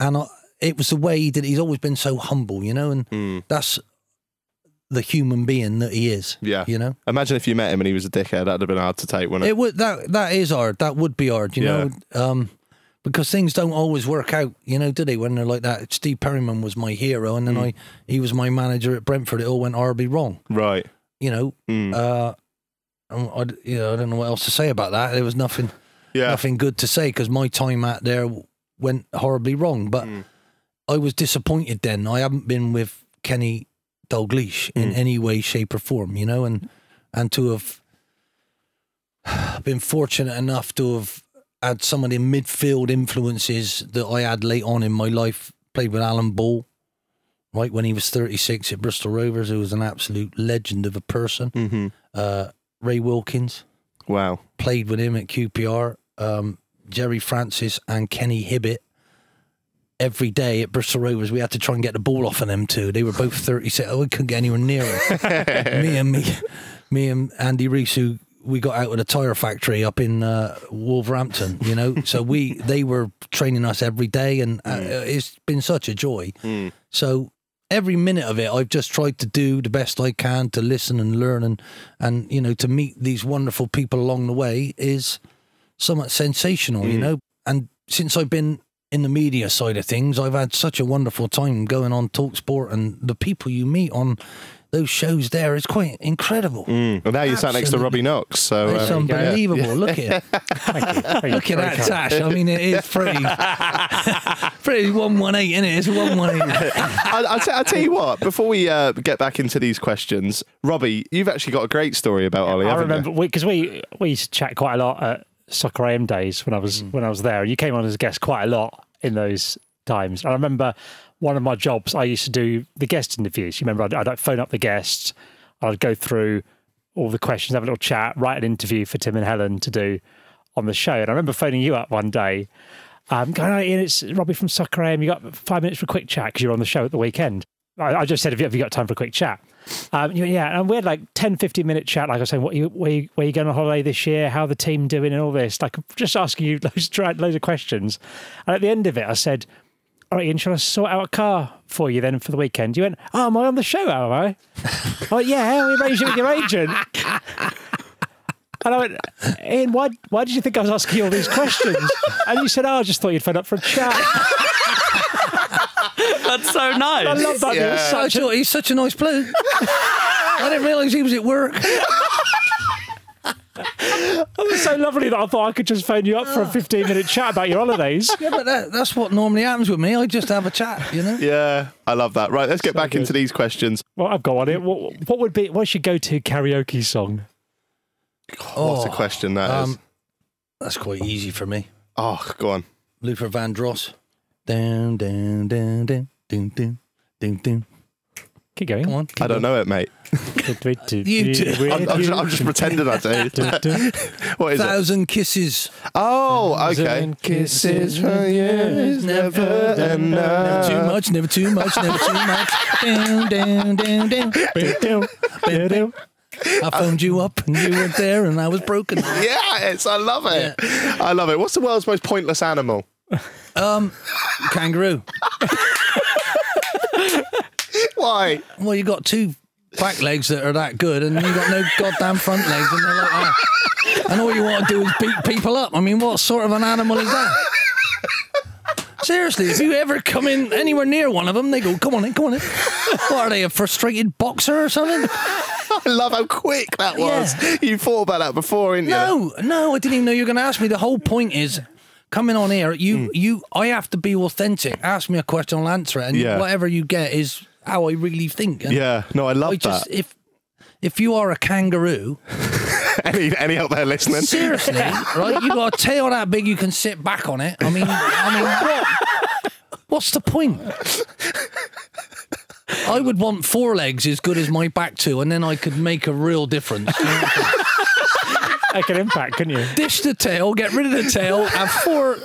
and I, it was the way he did. it. He's always been so humble, you know, and Hmm. that's the human being that he is. Yeah. you know. Imagine if you met him and he was a dickhead. That'd have been hard to take, wouldn't it? It would that that is hard. That would be hard, you know, um, because things don't always work out, you know, do they? When they're like that. Steve Perryman was my hero, and then Mm. I he was my manager at Brentford. It all went horribly wrong, right. you know. Mm. Uh, I, you know, I don't know what else to say about that. There was nothing yeah. nothing good to say because my time out there went horribly wrong. But Mm. I was disappointed then. I haven't been with Kenny Dalglish in Mm. any way, shape, or form, you know, and and to have been fortunate enough to have had some of the midfield influences that I had late on in my life. Played with Alan Ball, right when he was 36 at Bristol Rovers, who was an absolute legend of a person. hmm Uh, Ray Wilkins, Wow. played with him at QPR. Um, Gerry Francis and Kenny Hibbitt. Every day at Bristol Rovers, we had to try and get the ball off of them two. They were both 36. Oh, we couldn't get anywhere near them. me and me, me and Andy Reece, who we got out of the tire factory up in uh, Wolverhampton. You know, so we they were training us every day, and uh, it's been such a joy. So every minute of it, I've just tried to do the best I can to listen and learn, and and you know to meet these wonderful people along the way is somewhat sensational. You know, and since I've been in the media side of things, I've had such a wonderful time going on Talksport, and the people you meet on those shows there is quite incredible. Well, now you're sat next to Robbie Knox, so It's uh, unbelievable. Look at it. Thank you. Look at that tash. I mean, it is pretty, pretty one one eight, isn't it? It's one one eight. I, I'll, t- I'll tell you what. Before we uh, get back into these questions, Robbie, you've actually got a great story about Ollie. I remember because we, we used to chat quite a lot at Soccer AM days when I was Mm. when I was there. And you came on as a guest quite a lot in those times. And I remember one of my jobs. I used to do the guest interviews. You remember? I'd, I'd phone up the guests. I'd go through all the questions, have a little chat, write an interview for Tim and Helen to do on the show. And I remember phoning you up one day. Um, going, oh, Ian, it's Robbie from Soccer AM. You got five minutes for a quick chat because you're on the show at the weekend. I, I just said, have you, have you got time for a quick chat? Um, yeah, and we had like 10, 15 minute chat. Like I was saying, what you, where, you, where you going on holiday this year? How the team doing and all this? Like just asking you loads, loads of questions. And at the end of it, I said, all right, Ian, shall I sort out a car for you then for the weekend? You went, oh, am I on the show, am I? oh, yeah, we arranged it with your agent. And I went, Ian, why, why did you think I was asking you all these questions? And you said, oh, I just thought you'd phone up for a chat. That's so nice. I love that. It was I such a he's such a nice bloke. I didn't realise he was at work. It was so lovely that I thought I could just phone you up for a 15 minute chat about your holidays. Yeah, but that, that's what normally happens with me. I just have a chat, you know. Yeah, I love that. Right, let's get back into these questions. Well, I've got one here. What, what would be, what's your go to karaoke song? What's a question that is? um, That's quite easy for me. Oh, go on. Luther Vandross. Down, down, down, down, down, down, down, down. Keep going. Come on. I don't know it, mate. you do. I'm, I'm, just, I'm just pretending I do. what is it? Thousand kisses. Oh, okay. Thousand Kisses for you is never Never too much, never too much, never too much. Down, down, down, down. I phoned you up and you weren't there and I was broken. Yeah, it's, I love it. I love it. What's the world's most pointless animal? Um, kangaroo. Why? Well, you got two back legs that are that good, and you got no goddamn front legs, and they're like that. And all you want to do is beat people up. I mean, what sort of an animal is that? Seriously, if you ever come in anywhere near one of them, they go, "Come on in, come on in." What are they, a frustrated boxer or something? I love how quick that was. You thought about that before, didn't you? No, no, I didn't even know you were going to ask me. The whole point is coming on here. You, mm. you, I have to be authentic. Ask me a question, I'll answer it, and Yeah. whatever you get is how I really think. And Yeah, no, I love I just that. if if you are a kangaroo, Any, any out there listening? seriously, right? You got a tail that big, you can sit back on it. I mean, I mean, what? What's the point? I would want four legs as good as my back two, and then I could make a real difference. Make an impact, couldn't you? Dish the tail, get rid of the tail, have four,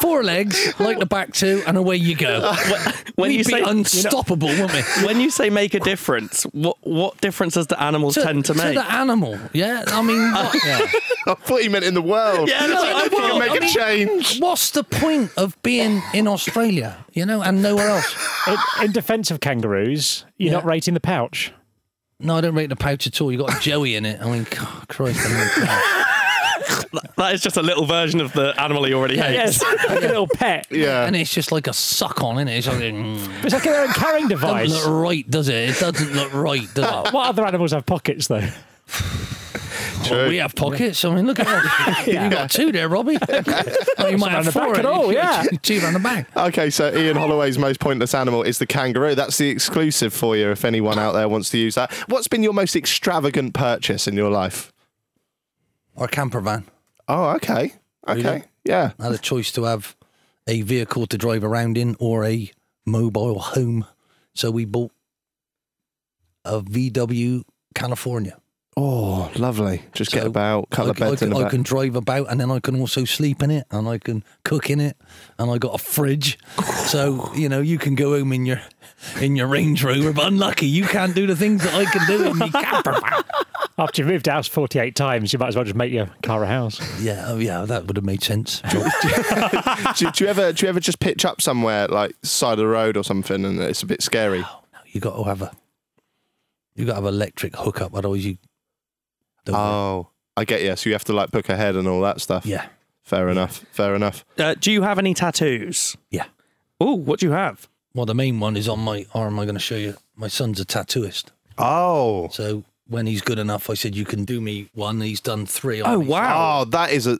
four legs like the back two, and away you go. When We'd you be say unstoppable, wouldn't we? when you say make a difference, what what difference does the animals tend to make? the animal, yeah. I mean, what, I thought you meant in the world. Yeah, that's what I you can make I a mean- change. what's the point of being in Australia, you know, and nowhere else? In, in defence of kangaroos, you're Yeah. not rating the pouch. No, I don't rate the pouch at all. You got a Joey in it. I mean, God, Christ. I mean, that is just a little version of the animal he already hates. Yes, like a little pet. Yeah. and it's just like a suck on, isn't it? It's like, mm, It's like their own carrying doesn't device. look right, does it? It doesn't look right, does it? What other animals have pockets, though? True. We have pockets. I mean, look at that. You got two there, Robbie. Oh, you might have four. at all, yeah. Two around the back. Okay, so Ian Holloway's most pointless animal is the kangaroo. That's the exclusive for you if anyone out there wants to use that. What's been your most extravagant purchase in your life? A camper van. Oh, okay. Okay. Yeah. I had a choice to have a vehicle to drive around in or a mobile home. So we bought a VW California. Oh, lovely. Just get about, couple I, of beds I, in can, I can drive about and then I can also sleep in it and I can cook in it and I got a fridge. so, you know, you can go home in your in your Range Rover, but unlucky you can't do the things that I can do in my camper. After you've moved house 48 times, you might as well just make your car a house. Yeah, oh, yeah, that would have made sense. do, do you ever do you ever just pitch up somewhere like side of the road or something, and it's a bit scary? you got to have a, you got to have electric hookup, otherwise you. Don't. Oh, I get you. So you have to like book ahead and all that stuff. yeah, Fair enough. Fair enough. Uh, do you have any tattoos? yeah. Oh, what do you have? Well, the main one is on my arm. I'm going to show you. My son's a tattooist, Oh. so when he's good enough, I said you can do me one. He's done three. on Oh me. wow! Oh, that is a.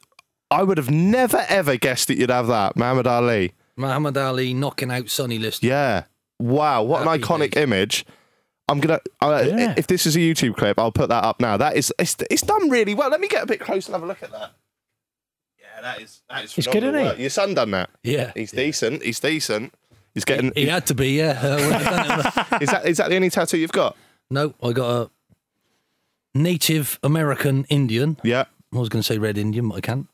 I would have never ever guessed that you'd have that, Muhammad Ali. Muhammad Ali knocking out Sonny Liston. Yeah. Wow. What an Happy iconic days. image. I'm gonna. Uh, Yeah. If this is a YouTube clip, I'll put that up now. That is. It's, it's done really well. Let me get a bit close and have a look at that. Yeah, that is. That is. He's good, isn't he? work. Your son done that. Yeah, He's decent. He's decent. He's getting. He had to be. Yeah. Uh, when I done it. is that is that the only tattoo you've got? no, I got a Native American Indian. Yeah. I was going to say Red Indian, but I can't.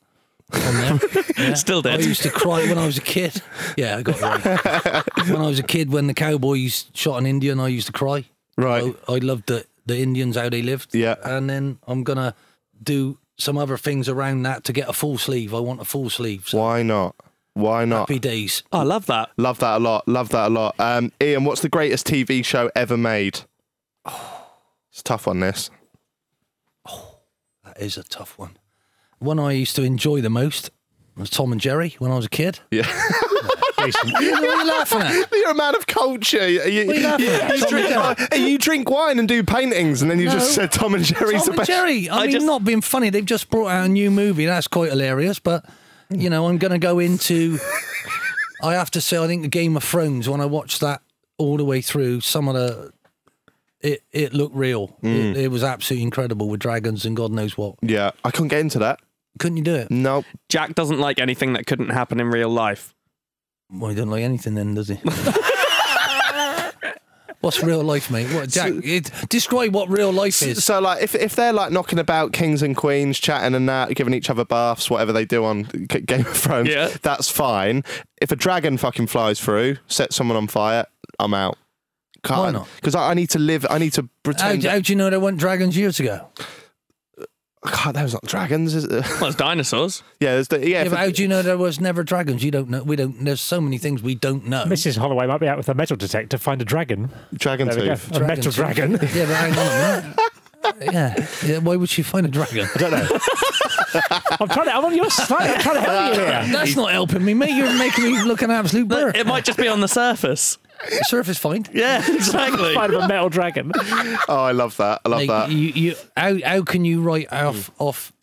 Yeah. Still I used to cry when I was a kid. Yeah, I got it right. when I was a kid, when the cowboys shot an Indian, I used to cry. Right. I, I loved the, the Indians, how they lived. Yeah. And then I'm going to do some other things around that to get a full sleeve. I want a full sleeve. So Why not? Why not? happy days. Oh, I love that. Love that a lot. Love that a lot. Um, Ian, what's the greatest TV show ever made? It's tough on This. That is a tough one. One I used to enjoy the most was Tom and Jerry when I was a kid. Yeah. Decent. what are you laughing at? You're a man of culture. You, you, What are you laughing you- at? you drink, uh, you drink wine and do paintings, and then you just said Tom and Jerry's Tom the and best. Jerry. I, I mean, just- not being funny. They've just brought out a new movie. That's quite hilarious. But you know, I'm going to go into. I have to say, I think the Game of Thrones. When I watched that all the way through, some of the it it looked real. Mm. It, it was absolutely incredible with dragons and God knows what. Yeah, I couldn't get into that. Couldn't you do it? Nope. Jack doesn't like anything that couldn't happen in real life. Well, he doesn't like anything then, does he? What's real life, mate? What Jack? It, describe what real life is. So, like, if if they're like knocking about kings and queens, chatting and that, giving each other baths, whatever they do on G- Game of Thrones, Yeah. that's fine. If a dragon fucking flies through, sets someone on fire, I'm out. Why not? Because I, I need to live. I need to How, pretend. how do you know there weren't dragons years ago? God, was not dragons. Is it? Well, it's dinosaurs. yeah, there's the, yeah. Yeah, but how do you know there was never dragons? You don't know. We don't. There's so many things we don't know. Mrs. Holloway might be out with a metal detector, to find a dragon. dragon There tooth. A metal dragon. yeah, but hang on. Yeah. yeah. Why would she find a dragon? I don't know. I'm trying to. I'm on your side. I'm trying to help you here. That's not helping me, mate. You're making me look an absolute Look, it might just be on the surface. Surface fine. Yeah, exactly. Find a metal dragon. Oh, I love that. I love Like, that. you, you, how, how can you write off off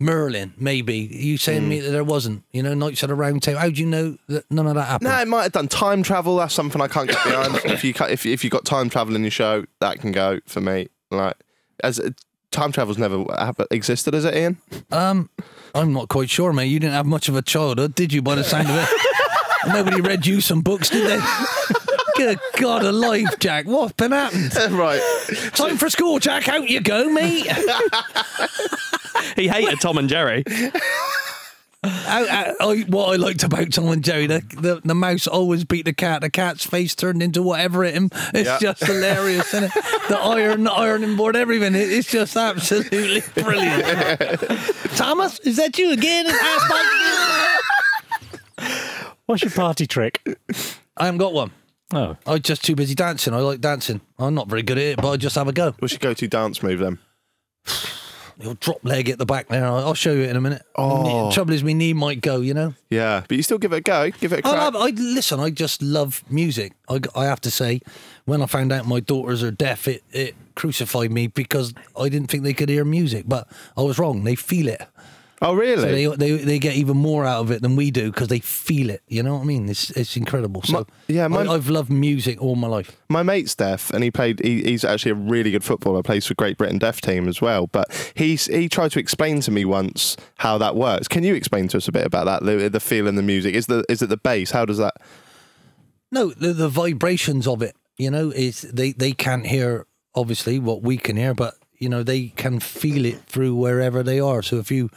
Merlin? Maybe you saying me hmm. that there wasn't. You know, Knights of the Round Table. How do you know that none of that happened? No, it might have done time travel. That's something I can't get behind. if you cut, if if you got time travel in your show, that can go for me. Like as time travel's never happened, existed, is it, Ian? Um, I'm not quite sure, mate. You didn't have much of a childhood, did you? By the sound of it, nobody read you some books, did they? Good God alive, Jack! What's been happened? right. Time for school, Jack. Out you go, mate. He hated Tom and Jerry. Out- out- I, what I liked about Tom and Jerry, the, the the mouse always beat the cat. The cat's face turned into whatever it him. It's Yeah. just hilarious, isn't it? The iron, the ironing board, everything. It, it's just absolutely brilliant. Thomas, is that you again? What's your party trick? I haven't got one. Oh, I'm just too busy dancing. I like dancing. I'm not very good at it, but I just have a go. What's your go-to dance move then? You'll drop leg at the back there. I'll, I'll show you in a minute. Oh. Trouble is, my knee might go. You know. Yeah, but you still give it a go. Give it a crack. love, I listen. I just love music. I, I have to say, when I found out my daughters are deaf, it, it crucified me because I didn't think they could hear music. But I was wrong. They feel it. Oh, So really? they, they they get even more out of it than we do because they feel it. You know what I mean? It's it's incredible. So My- yeah, my- I, I've loved music all my life. My mate's deaf, and he played. He, he's actually a really good footballer. Plays for Great Britain deaf team as well. But he's he tried to explain to me once how that works. Can you explain to us a bit about that? The, the feel and the music is the is it the bass? How does that? No, the, the vibrations of it, you know, is they, they can't hear obviously what we can hear, but you know they can feel it through wherever they are. So if you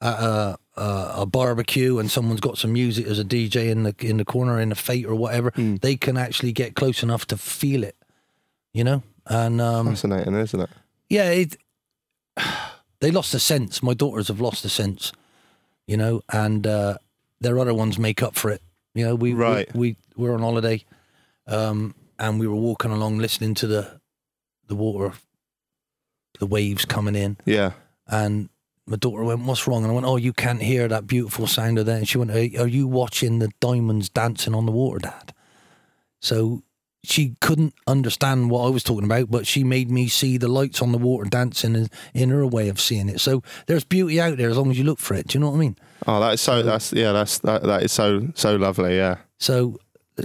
at a, a, a barbecue and someone's got some music as a DJ in the in the corner in the fate or whatever, they can actually get close enough to feel it, you know. And um, Fascinating, isn't it? yeah, it they lost the sense. My daughters have lost the sense, you know, and uh, their other ones make up for it. You know, we Right. we, we were on holiday, um, and we were walking along, listening to the the water, the waves coming in, Yeah. and my daughter went, "What's wrong?" And I went, "Oh, you can't hear that beautiful sound of that." And she went, "Are are you watching the diamonds dancing on the water, Dad?" So she couldn't understand what I was talking about, but she made me see the lights on the water dancing in, in her way of seeing it. So there's beauty out there as long as you look for it. Do you know what I mean? Oh, that is so. That's yeah. That's that. That is so so lovely. Yeah. So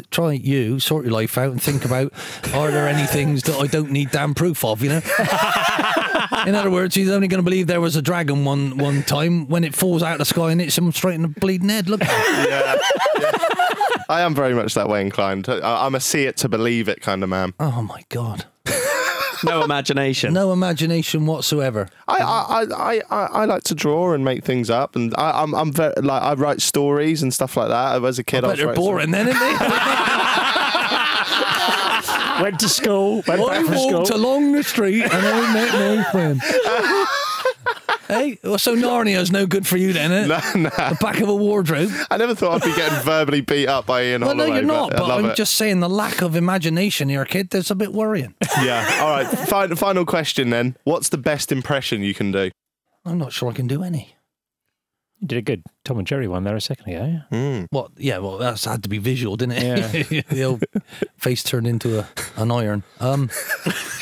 try you sort your life out and think about are there any things that I don't need damn proof of? You know. in other words, he's only going to believe there was a dragon one one time when it falls out of the sky and hits him straight in the bleeding head. Look, Yeah. yeah. I am very much that way inclined. I, I'm a see it to believe it kind of man. oh my god, No imagination. no imagination whatsoever. I, I, I, I, I like to draw and make things up, and I, I'm, I'm very like I write stories and stuff like that. As a kid, I, But was they're writing boring then, isn't they? Went to school, went back I from walked school. along the street and I met my friend. hey, well, so Narnia's no good for you then, eh? No, no. The back of a wardrobe. I never thought I'd be getting verbally beat up by Ian Well, no, you're not. I But, love I'm it. just saying the lack of imagination here, kid. That's a bit worrying. yeah. All right. Final, final question then. What's the best impression you can do? I'm not sure I can do any. You did a good Tom and Jerry one there a second ago. Yeah? Mm. What? Yeah, well, that's had to be visual, didn't it? Yeah. the old face turned into a, an iron. Um,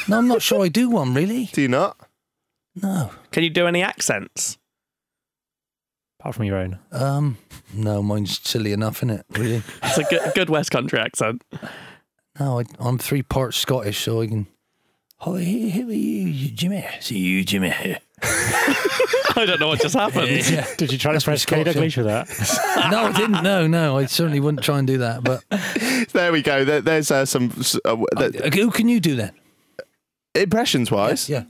no, I'm not sure I do one really. Do you not? No. Can you do any accents? Apart from your own. Um, no, mine's silly enough, isn't it? Really? It's a good, good West Country accent. No, I, I'm three parts Scottish, so I can. Hi, who are you, Jimmy? See you, Jimmy. I don't know what just happened. yeah. Did you try to press K Scots, Douglas with that? No, I didn't. No, no, I certainly wouldn't try and do that. But There we go. There, there's uh, some uh, th- uh, who can you do then? impressions wise. Yeah.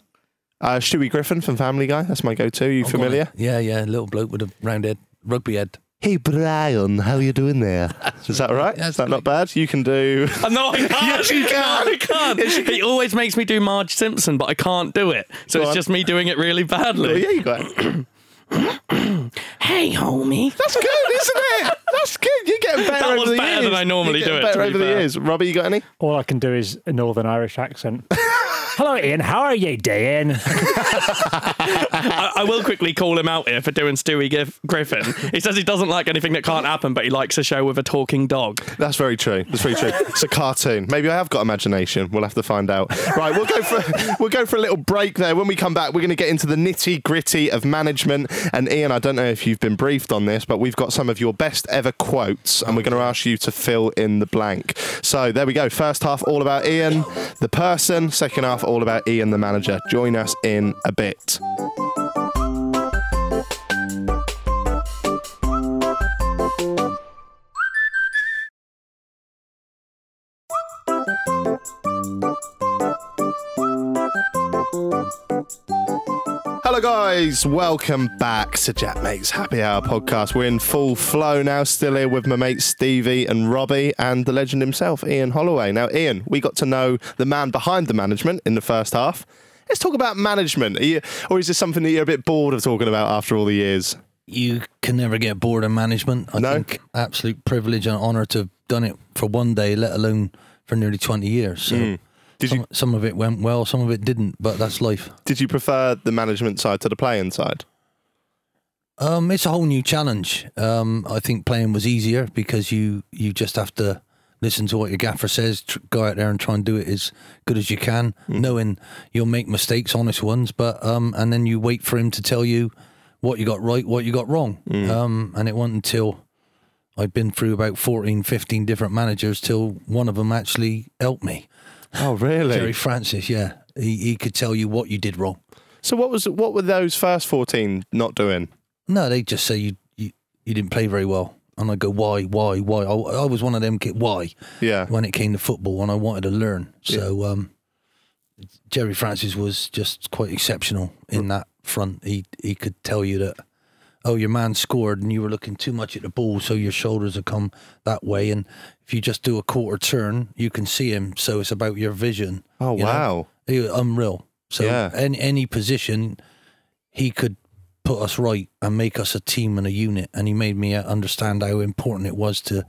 Uh, Stewie Griffin from Family Guy. That's my go-to. Are You familiar? Yeah, yeah, little bloke with a round head, rugby head. Hey Brian, how you doing there? Is that right? Yeah, Is that not bad? You can do. Uh, No, I can't. Yes, you can. No, I can't. He always makes me do Marge Simpson, but I can't do it. So Go it's on. just me doing it really Oh, badly. yeah, you got it. Hey, homie. That's good, isn't it? That's good. You're getting better That over was the better years. than I normally do getting it, Better to be over the fair. years. Robbie, you got any? All I can do is a Northern Irish accent. Hello, Ian. How are you doing? I, I will quickly call him out here for doing Stewie Gif- Griffin. He says he doesn't like anything that can't happen, but he likes a show with a talking dog. That's very true. That's very true. It's a cartoon. Maybe I have got imagination. We'll have to find out. Right, we'll go for we'll go for a little break there. When we come back, we're going to get into the nitty gritty of management. And Ian, I don't know if you've been briefed on this, but we've got some of your best ever quotes, and we're going to ask you to fill in the blank. So there we go. First half all about Ian, the person. Second half all about Ian, the manager. Join us in a bit. Hello, guys. Welcome back to Jack Mate's Happy Hour podcast. We're in full flow now, still here with my mates Stevie and Robbie and the legend himself, Ian Holloway. Now, Ian, we got to know the man behind the management in the first half. Let's talk about management. Are you, or is this something that you're a bit bored of talking about after all the years? You can never get bored of management. I No? think absolute privilege and honour to have done it for one day, let alone for nearly 20 years. So Hmm. Did some, you some of it went well, some of it didn't, but that's life. did you prefer the management side to the playing side? Um, it's a whole new challenge. Um, I think playing was easier because you you just have to listen to what your gaffer says, tr- go out there and try and do it as good as you can, knowing you'll make mistakes, honest ones, but um, and then you wait for him to tell you what you got right, what you got wrong. Um, and it wasn't until I'd been through about 14, 15 different managers till one of them actually helped me. Oh, really? Gerry Francis, yeah, he he could tell you what you did wrong. So what was what were those first fourteen not doing? No, they just say you you, you didn't play very well. And I go, why, why, why? I, I was one of them kid, why, Yeah. when it came to football, and I wanted to learn. So um, Gerry Francis was just quite exceptional in that front. He he could tell you that, oh, your man scored, and you were looking too much at the ball, so your shoulders have come that way. And if you just do a quarter turn, you can see him. So it's about your vision. Oh you wow. Was unreal. So Yeah. any any position, he could put us right and make us a team and a unit. And he made me understand how important it was to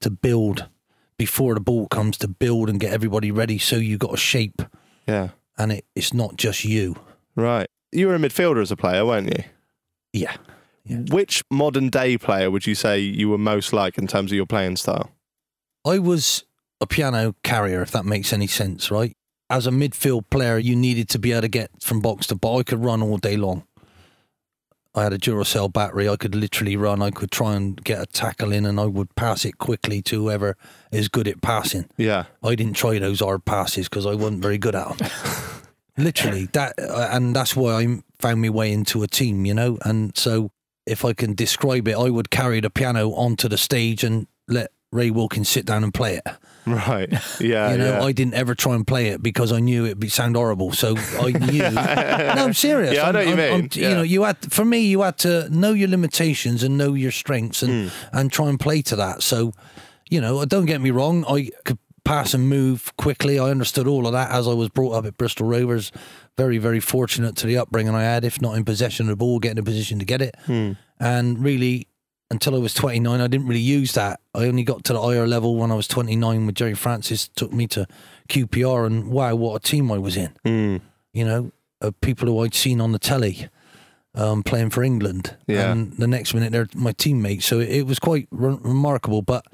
to build before the ball comes to build and get everybody ready. So you got a shape, Yeah. and it, it's not just you. Right. You were a midfielder as a player, weren't you? Yeah. Yeah. Which modern day player would you say you were most like in terms of your playing style? I was a piano carrier, if that makes any sense, right? As a midfield player, you needed to be able to get from box to box. I could run all day long. I had a Duracell battery. I could literally run. I could try and get a tackle in, and I would pass it quickly to whoever is good at passing. Yeah. I didn't try those hard passes because I wasn't very good at them. literally, that, and that's why I found my way into a team, you know. And so, if I can describe it, I would carry the piano onto the stage and let Ray Wilkins sit down and play it. Right. Yeah. You know, yeah. I didn't ever try and play it because I knew it'd be sound horrible. So I knew. no, I'm serious. Yeah, I I'm- know what you I'm- mean. I'm- Yeah. You know, you had for me, you had to know your limitations and know your strengths and Hmm. and try and play to that. So, you know, don't get me wrong. I could pass and move quickly. I understood all of that as I was brought up at Bristol Rovers. Very, very fortunate to the upbringing I had. If not in possession of the ball, getting a position to get it, Hmm. and really. Until I was 29, I didn't really use that. I only got to the higher level when I was 29 with Gerry Francis, took me to QPR, and wow, what a team I was in Mm. you know, people who I'd seen on the telly um, playing for England. Yeah. And the next minute they're my teammates. So it, it was quite re- remarkable. But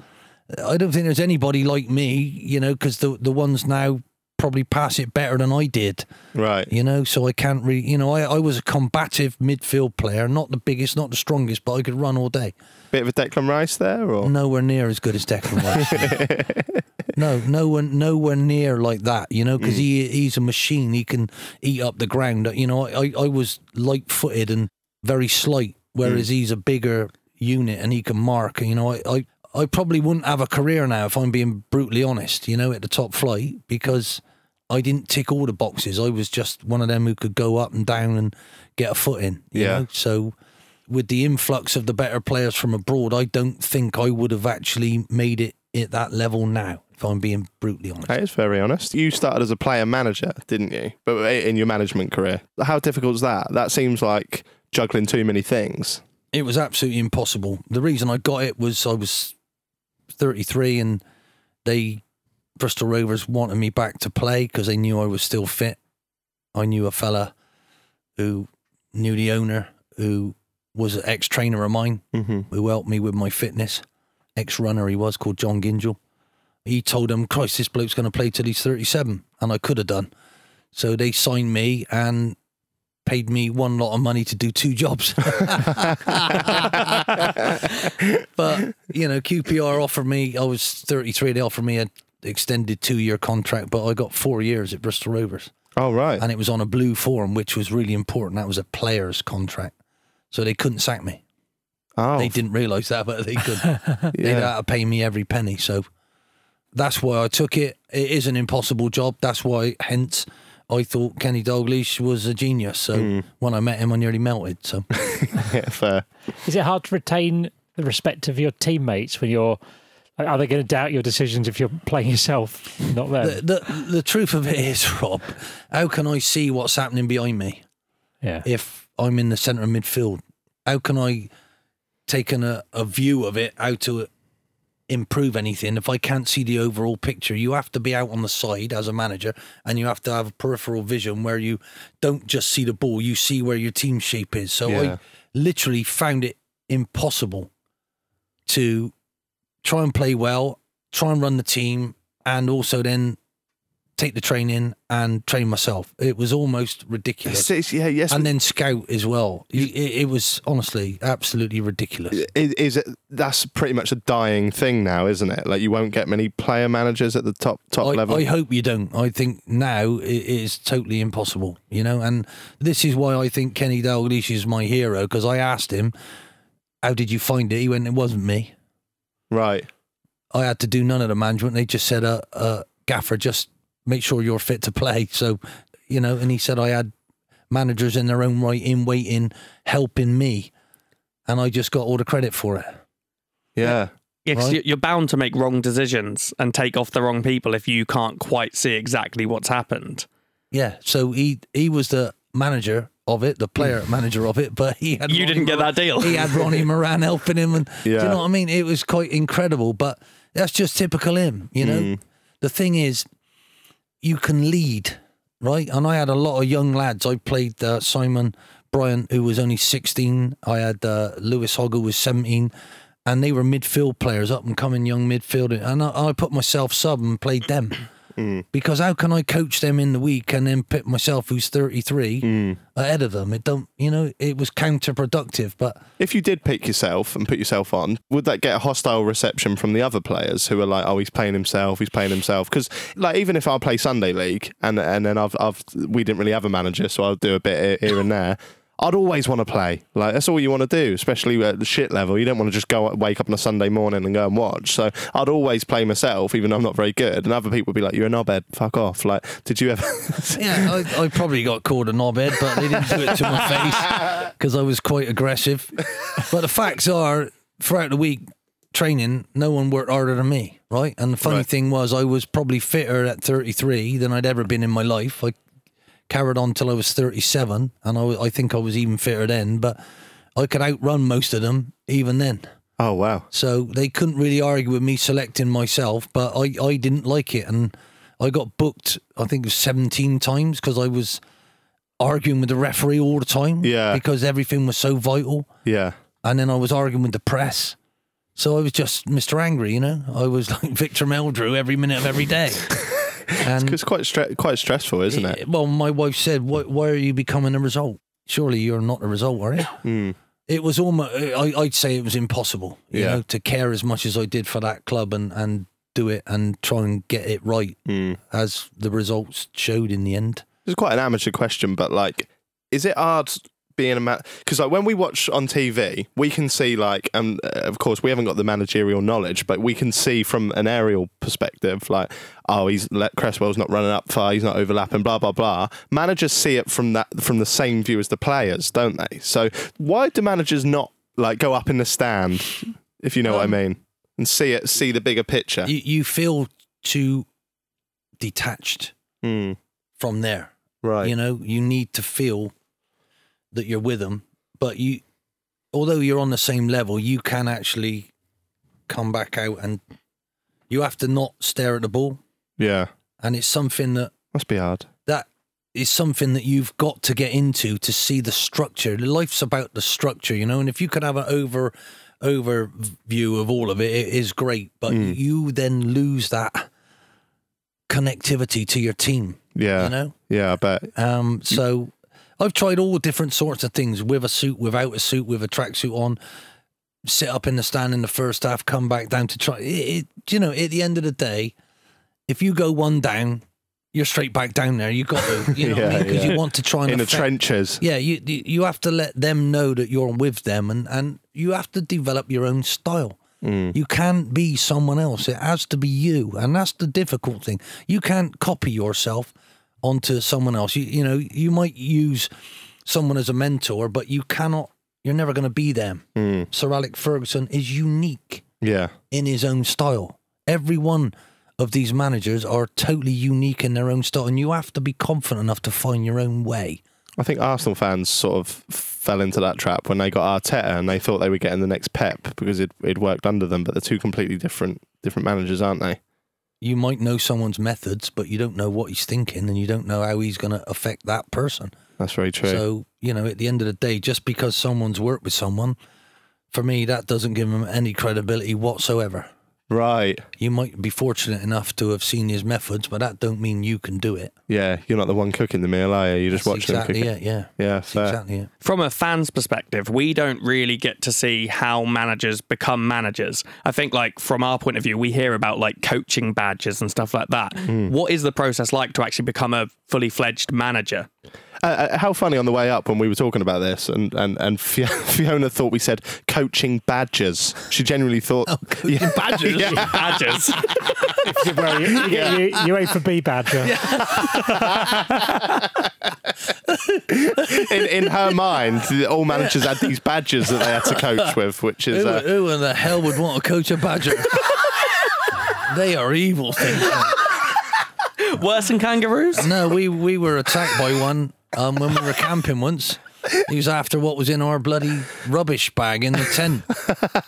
I don't think there's anybody like me, you know, because the, the ones now probably pass it better than I did, Right. you know. So I can't really, you know, I, I was a combative midfield player, not the biggest, not the strongest, but I could run all day. Bit of a Declan Rice there, or Nowhere near as good as Declan Rice. no, no nowhere, nowhere near like that. You know, because mm. he he's a machine. He can eat up the ground. You know, I I was light footed and very slight, whereas mm. he's a bigger unit and he can mark. You know, I. I I probably wouldn't have a career now if I'm being brutally honest, you know, at the top flight because I didn't tick all the boxes. I was just one of them who could go up and down and get a foot in. You Yeah. Know? So with the influx of the better players from abroad, I don't think I would have actually made it at that level now, if I'm being brutally honest. That is very honest. You started as a player manager, didn't you? But eh, in your management career, how difficult is that? That seems like juggling too many things. It was absolutely impossible. The reason I got it was I was 33 and they, Bristol Rovers, wanted me back to play because they knew I was still fit. I knew a fella who knew the owner, who was an ex trainer of mine, Mm-hmm. who helped me with my fitness. Ex runner he was called John Gingell. He told him, Christ, this bloke's going to play till he's 37. And I could have done. So they signed me and paid me one lot of money to do two jobs. but, you know, QPR offered me, I was 33, they offered me an extended two year contract, but I got four years at Bristol Rovers. Oh, right. And it was on a blue form, which was really important. That was a player's contract. So they couldn't sack me. oh, They didn't realise that, but they could. They'd have to pay me every penny. So that's why I took it. It is an impossible job. That's why, hence, I thought Kenny Dalglish was a genius. So Hmm. when I met him, I nearly melted. So yeah, fair. Is it hard to retain the respect of your teammates when you're? Are they going to doubt your decisions if you're playing yourself, not them? the, the the truth of it is, Rob, how can I see what's happening behind me yeah. if I'm in the centre of midfield? How can I take an, a, a view of it, how to improve anything if I can't see the overall picture? You have to be out on the side as a manager and you have to have a peripheral vision where you don't just see the ball, you see where your team shape is. So Yeah. I literally found it impossible to try and play well, try and run the team, and also then take the training and train myself. It was almost ridiculous. It's- yeah, yes. And then scout as well. It, it was honestly absolutely ridiculous. is, is it that's pretty much a dying thing now, isn't it? Like you won't get many player managers at the top top I, level. I hope you don't. I think now it is totally impossible, you know. And this is why I think Kenny Dalglish is my hero because I asked him, "How did you find it?" He went, "It wasn't me. Right. I had to do none of the management. They just said, uh, uh, Gaffer, just make sure you're fit to play." So, you know, and he said I had managers in their own right in waiting, helping me, and I just got all the credit for it. Yeah. Yeah, 'cause Right. you- you're bound to make wrong decisions and take off the wrong people if you can't quite see exactly what's happened. Yeah. So he he was the manager of it, the player manager of it, but he had You Ronnie didn't get Moran- that deal. He had Ronnie Moran helping him, and do you know what I mean? It was quite incredible, but that's just typical him. You know, Mm. the thing is, you can lead, right? And I had a lot of young lads. I played uh, Simon Bryant, who was only 16. I had uh, Lewis Hogg, who was 17. And they were midfield players, up and coming young midfielder. And I, I put myself sub and played them. Mm. Because how can I coach them in the week and then put myself, who's 33, mm. ahead of them? It don't, you know, it was counterproductive. But If you did pick yourself and put yourself on, would that get a hostile reception from the other players who are like, "Oh, he's playing himself. He's playing himself"? Because like even if I play Sunday league and and then I've I've we didn't really have a manager, so I'll do a bit here and there. I'd always want to play. Like that's all you want to do, especially at the shit level. You don't want to just go wake up on a Sunday morning and go and watch. So I'd always play myself, even though I'm not very good. And other people would be like, "You're a knobhead. Fuck off." Like, did you ever? yeah, I, I probably got called a knobhead, but they didn't do it to my face because I was quite aggressive. But the facts are, throughout the week training, no one worked harder than me, right? And the funny Right. thing was, I was probably fitter at 33 than I'd ever been in my life. I carried on till I was 37, and I, I think I was even fitter then, but I could outrun most of them even then. oh wow. So they couldn't really argue with me selecting myself, but I, I didn't like it. And I got booked, I think it was 17 times because I was arguing with the referee all the time. Yeah. Because everything was so vital. Yeah. And then I was arguing with the press. So I was just Mr. Angry, you know? I was like Victor Meldrew every minute of every day. and It's quite stre- quite stressful, isn't it? well, my wife said, why, why are you becoming a result? Surely you're not a result, are you? Hmm. It was almost, I, I'd say it was impossible, you Yeah. know, to care as much as I did for that club and, and do it and try and get it right Hmm. as the results showed in the end. It's quite an amateur question, but like, is it hard being a man? Because like when we watch on TV, we can see like, um, uh, of course we haven't got the managerial knowledge, but we can see from an aerial perspective, like, oh, he's let Cresswell's not running up far, he's not overlapping, blah blah blah. Managers see it from that from the same view as the players, don't they? So why do managers not like go up in the stand, if you know what I mean, and see it, see the bigger picture? You, you feel too detached Hmm. from there. right. You know, you need to feel that you're with them, but you, although you're on the same level, you can actually come back out and you have to not stare at the ball. yeah. And it's something that Must be hard. that is something that you've got to get into to see the structure. Life's about the structure, you know. And if you could have an over overview of all of it, it is great. But you then lose that connectivity to your team. Yeah. You know. Yeah, I bet. Um, so I've tried all different sorts of things with a suit, without a suit, with a tracksuit on. Sit up in the stand in the first half, come back down to try. It, it, you know, at the end of the day, if you go one down, you're straight back down there. You got to, you know, what I mean, because yeah. you want to try and In the trenches. Yeah, you you you have to let them know that you're with them, and and you have to develop your own style. Mm. You can't be someone else. It has to be you, and that's the difficult thing. You can't copy yourself onto someone else. You you know you might use someone as a mentor, but you cannot. You're never going to be them. Hmm. Sir Alex Ferguson is unique Yeah. in his own style. Every one of these managers are totally unique in their own style, and you have to be confident enough to find your own way. I think Arsenal fans sort of fell into that trap when they got Arteta and they thought they were getting the next Pep because it it worked under them, but they're two completely different different managers, aren't they? You might know someone's methods, but you don't know what he's thinking and you don't know how he's going to affect that person. That's very true. So, you know, at the end of the day, just because someone's worked with someone, for me, that doesn't give him any credibility whatsoever. Right. You might be fortunate enough to have seen his methods, but that don't mean you can do it. Yeah, you're not the one cooking the meal, are you? You're just That's watching exactly them cook it, yeah. Yeah, That's fair. exactly it. from a fan's perspective, we don't really get to see how managers become managers. I think, like, from our point of view, we hear about like coaching badges and stuff like that. Hmm. What is the process like to actually become a fully fledged manager? Uh, uh, how funny on the way up when we were talking about this, and and and Fiona thought we said coaching badgers. She genuinely thought coaching badgers? Yeah. Badgers. well, you, you, get you, you aim for B Badger. in, in her mind, all managers had these badgers that they had to coach with, which is Who, uh, who in the hell would want to coach a badger? they are evil things. Worse than kangaroos? No, we we were attacked by one, um, when we were camping once. He was after what was in our bloody rubbish bag in the tent.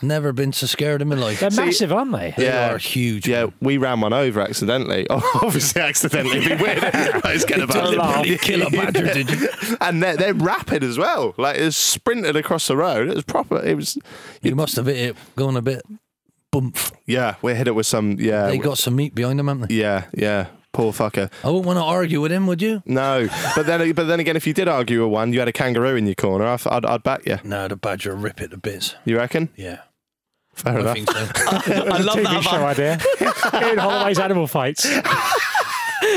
Never been so scared in my life. They're massive, aren't they? They Yeah. are huge. Yeah, we ran one over accidentally. Oh, obviously accidentally. It'd be weird. It's kind of Deliberately kill a badger, did you? and they're, they're rapid as well. Like it was sprinted across the road. It was proper. It was. You must have hit it going a bit bump. Yeah, we hit it with some. Yeah, They got some meat behind them, haven't they? yeah, yeah. Poor fucker. I wouldn't want to argue with him, would you? No, but then, but then again, if you did argue with one, you had a kangaroo in your corner. I'd, I'd, I'd back you. No, the badger will rip it to bits. You reckon? Yeah, Fair I enough. think so. I love TV that. show idea. Ian Holloway's animal fights.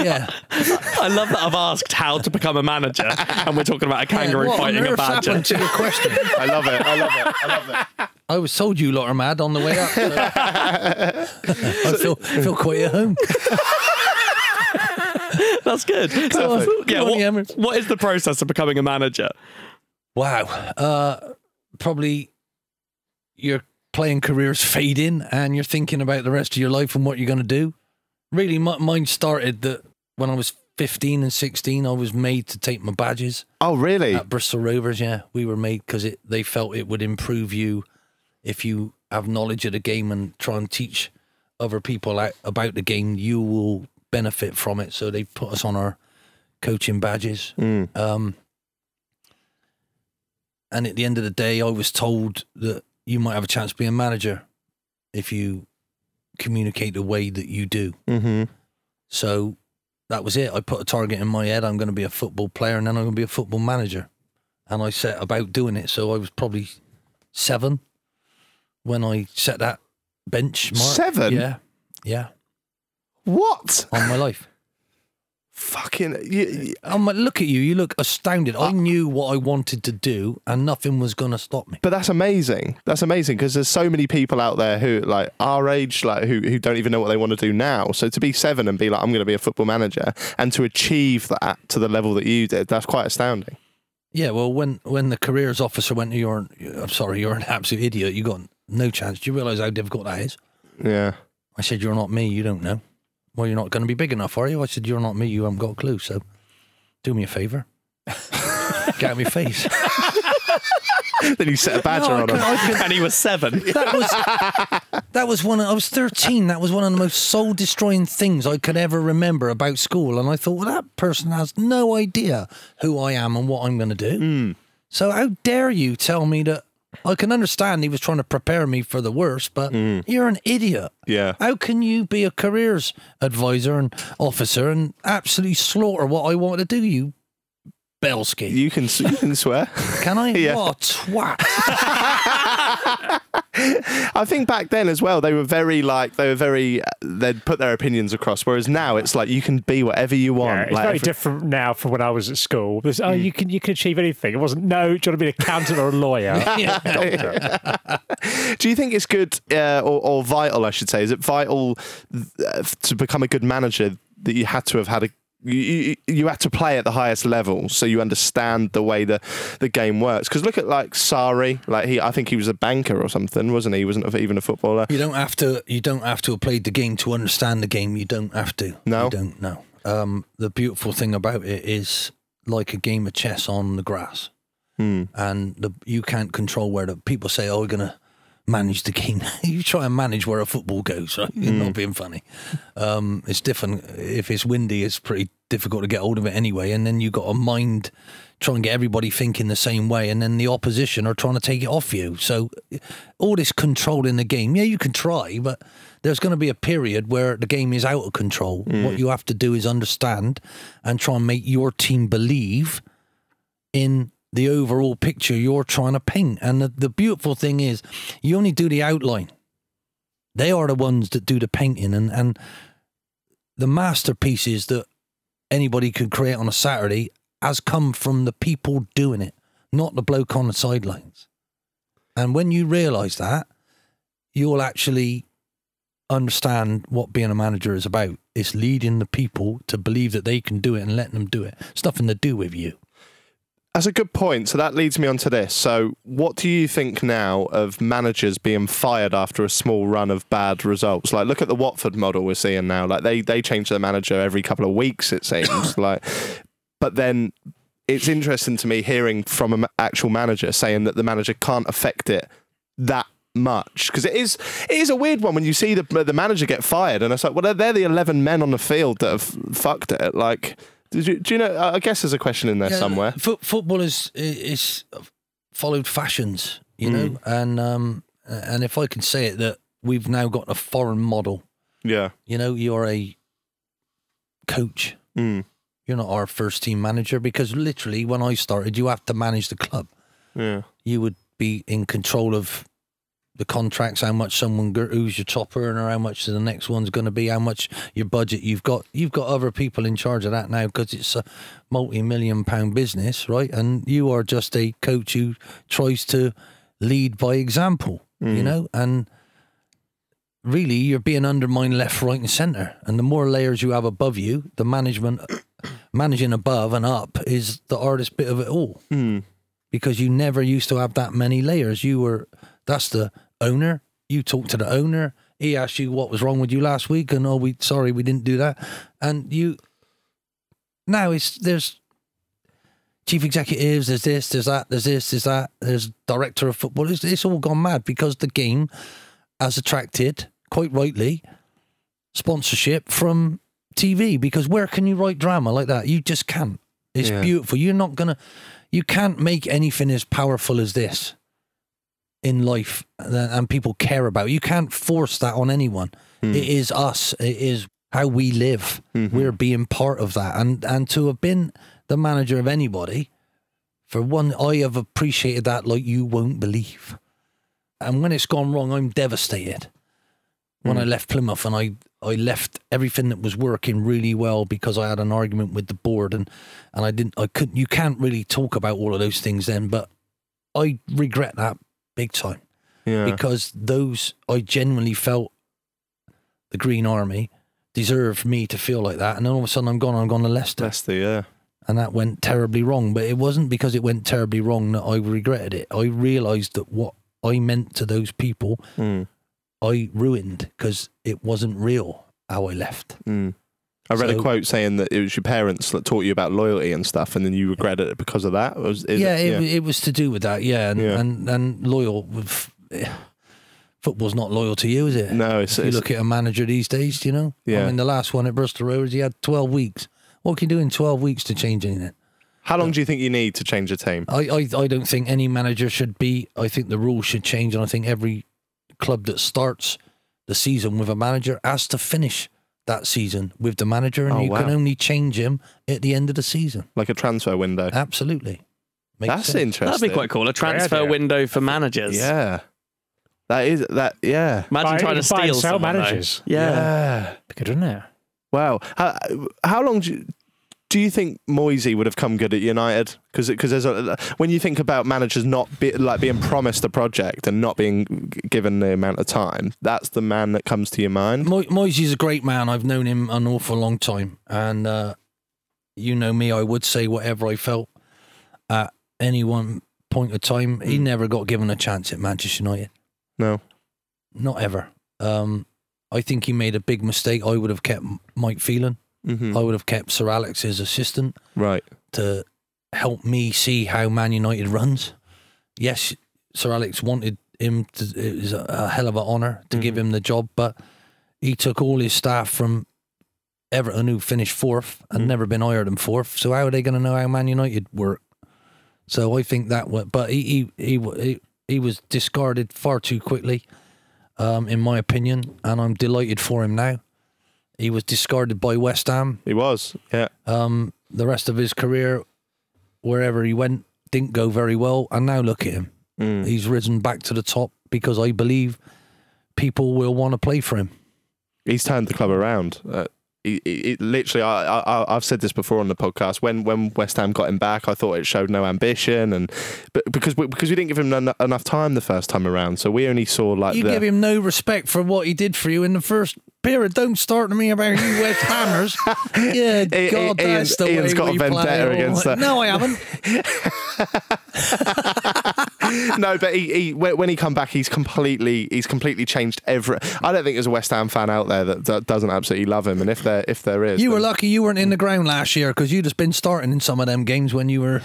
Yeah. I love that I've asked how to become a manager, and we're talking about a kangaroo what fighting a badger. happened to your question? I love it. I love it. I love it. I was told you lot are mad on the way up. so I feel, feel quite at home. That's good. So, Perfect. yeah, Go on, what- what is the process of becoming a manager? Wow. Uh, probably your playing careers fade in and you're thinking about the rest of your life and what you're going to do. Really, mi- mine started that when I was 15 and 16, I was made to take my badges Oh, really? at Bristol Rovers. Yeah, we were made because they felt it would improve you if you have knowledge of the game and try and teach other people out about the game. You will benefit from it. So they put us on our coaching badges. Mm. Um, and at the end of the day, I was told that you might have a chance to be a manager if you communicate the way that you do. Mm-hmm. So that was it. I put a target in my head. I'm going to be a football player and then I'm going to be a football manager. And I set about doing it. So I was probably seven when I set that benchmark. Seven? Yeah. Yeah. What? On my life. Fucking. You, you- Um, look at you. You look astounded. I knew what I wanted to do and nothing was going to stop me. but that's amazing. That's amazing because there's so many people out there who like our age, like who who don't even know what they want to do now. So to be seven and be like, I'm going to be a football manager, and to achieve that to the level that you did, that's quite astounding. Yeah, well, when when the careers officer went, to you're, I'm sorry, you're an absolute idiot. You got no chance. Do you realise how difficult that is? Yeah. I said, you're not me. You don't know. Well, you're not going to be big enough, are you? I said, you're not me. You haven't got a clue. So, do me a favour. Get out of my face. then you set a badger No, I on couldn't- him. I couldn't- And he was seven. that was that was one. Of, I was thirteen. That was one of the most soul destroying things I could ever remember about school. And I thought, well, that person has no idea who I am and what I'm going to do. Hmm. So how dare you tell me that? I can understand he was trying to prepare me for the worst, but mm. you're an idiot. Yeah. How can you be a careers advisor and officer and absolutely slaughter what I want to do? You Belsky. You can you can swear. Can I? Yeah. What a twat. I think back then as well, they were very like they were very they'd put their opinions across. Whereas now it's like you can be whatever you want. Yeah, it's like very every- different now from when I was at school. There's, oh, you can you can achieve anything. It wasn't no. Do you want to be an accountant or a lawyer? Do you think it's good uh, or, or vital? I should say, is it vital uh, to become a good manager that you had to have had a you, you, had to play at the highest level so you understand the way the, the game works. Because look at like Sarri, like he, I think he was a banker or something, wasn't he? He wasn't even a footballer. You don't have to. You don't have to have played the game to understand the game. You don't have to. No? you don't. No. Um, the beautiful thing about it is like a game of chess on the grass, Hmm. and the, you can't control where the people say, "Oh, we're gonna manage the game." you try and manage where a football goes. Right? You're Hmm. not being funny. Um, it's different. If it's windy, it's pretty difficult to get hold of it anyway. And then you've got a mind try and get everybody thinking the same way, and then the opposition are trying to take it off you. So all this control in the game, yeah, you can try, but there's going to be a period where the game is out of control. What you have to do is understand and try and make your team believe in the overall picture you're trying to paint. And the, the beautiful thing is, you only do the outline. They are the ones that do the painting, and and the masterpieces that anybody could create on a Saturday has come from the people doing it, not the bloke on the sidelines. And when you realise that, you'll actually understand what being a manager is about. It's leading the people to believe that they can do it and letting them do it. It's nothing to do with you. That's a good point. So that leads me on to this. So, what do you think now of managers being fired after a small run of bad results? Like, look at the Watford model we're seeing now. Like, they they change their manager every couple of weeks, it seems. like, but then it's interesting to me hearing from an actual manager saying that the manager can't affect it that much because it is it is a weird one when you see the the manager get fired and it's like well they're, they're the 11 men on the field that have fucked it like did you, do you know I guess there's a question in there Yeah, somewhere Fo- football is is followed fashions, you know, and um, and if I can say it, that we've now got a foreign model. yeah You know, you're a coach. Mm. You're not our first team manager because literally, when I started, you have to manage the club. yeah You would be in control of the contracts, how much someone who's your top earner, how much the next one's going to be, how much your budget you've got. You've got other people in charge of that now because it's a multi-million pound business, right? And you are just a coach who tries to lead by example, you mm. know, and really you're being undermined left, right, and centre. And the more layers you have above you, the management managing above and up is the hardest bit of it all mm. because you never used to have that many layers. You were that's the owner. You talk to the owner. He asked you what was wrong with you last week, and oh, we sorry we didn't do that. And you now it's there's chief executives. There's this. There's that. There's this. There's that. There's director of football. It's, it's all gone mad because the game has attracted quite rightly sponsorship from TV. Because where can you write drama like that? You just can't. It's Yeah. beautiful. You're not gonna. You can't make anything as powerful as this in life and people care about. You can't force that on anyone. Hmm. It is us. It is how we live. Mm-hmm. We're being part of that, and and to have been the manager of anybody, for one, I have appreciated that like you won't believe. And when it's gone wrong, I'm devastated. When I hmm. left Plymouth and I I left everything that was working really well because I had an argument with the board and and I didn't I couldn't you can't really talk about all of those things then, but I regret that big time yeah because those I genuinely felt the Green Army deserved me to feel like that, and then all of a sudden I'm gone. I'm gone to Leicester, Leicester yeah and that went terribly wrong. But it wasn't because it went terribly wrong that I regretted it. I realised that what I meant to those people, Mm. I ruined because it wasn't real how I left. Mm. I read a quote saying that it was your parents that taught you about loyalty and stuff, and then you regretted it because of that. Was, yeah, it, it, it was to do with that. Yeah, and Yeah. and, and loyal with. Football's not loyal to you, is it? No, it's- If you it's- look at a manager these days, you know. Yeah. I mean, the last one at Bristol Rovers, he had twelve weeks. What can you do in twelve weeks to change anything? How long do you think you need to change a team? I, I, I don't think any manager should be. I think the rules should change, and I think every club that starts the season with a manager has to finish that season with the manager, and Oh, you can only change him at the end of the season. Like a transfer window? Absolutely. Makes That's sense. interesting. That'd be quite cool. A transfer idea. window for managers. Yeah, that is that. Yeah, Imagine Buy- trying to buy and steal sell someone, managers. Yeah. yeah. Be good, wouldn't it? Wow. How, how long do you, do you think Moyesy would have come good at United? Because there's a when you think about managers not be, like being promised a project and not being given the amount of time, that's the man that comes to your mind. Mo- Moyesy's a great man. I've known him an awful long time, and uh, you know me. I would say whatever I felt at any one point of time. He never got given a chance at Manchester United. No. Not ever. Um, I think he made a big mistake. I would have kept Mike Phelan. Hmm I would have kept Sir Alex as assistant Right. to help me see how Man United runs. Yes, Sir Alex wanted him to. It was a, hell of an honour to give him the job, but he took all his staff from Everton, who finished fourth and never been higher than fourth. So how are they going to know how Man United work? So I think that. wa- But he he he he, he was discarded far too quickly, um, in my opinion, and I'm delighted for him now. He was discarded by West Ham. He was. Yeah. Um, the rest of his career, wherever he went, didn't go very well. And now look at him. Mm. He's risen back to the top because I believe people will want to play for him. He's turned the club around. Uh, he, he- literally, I, I, I've said this before on the podcast. When when West Ham got him back, I thought it showed no ambition, and but because we, because we didn't give him en- enough time the first time around, so we only saw like You the, give him no respect for what he did for you in the first period. Don't start to me about you West Hammers. Yeah, Ian- God, that's the Ian's way got a we play. vendetta Oh, against that. No, I haven't. no, but he, he when when he come back, he's completely he's completely changed every. I don't think there's a West Ham fan out there that, that doesn't absolutely love him, and if there if there is, You were lucky you weren't in the ground last year because you'd have been starting in some of them games when you were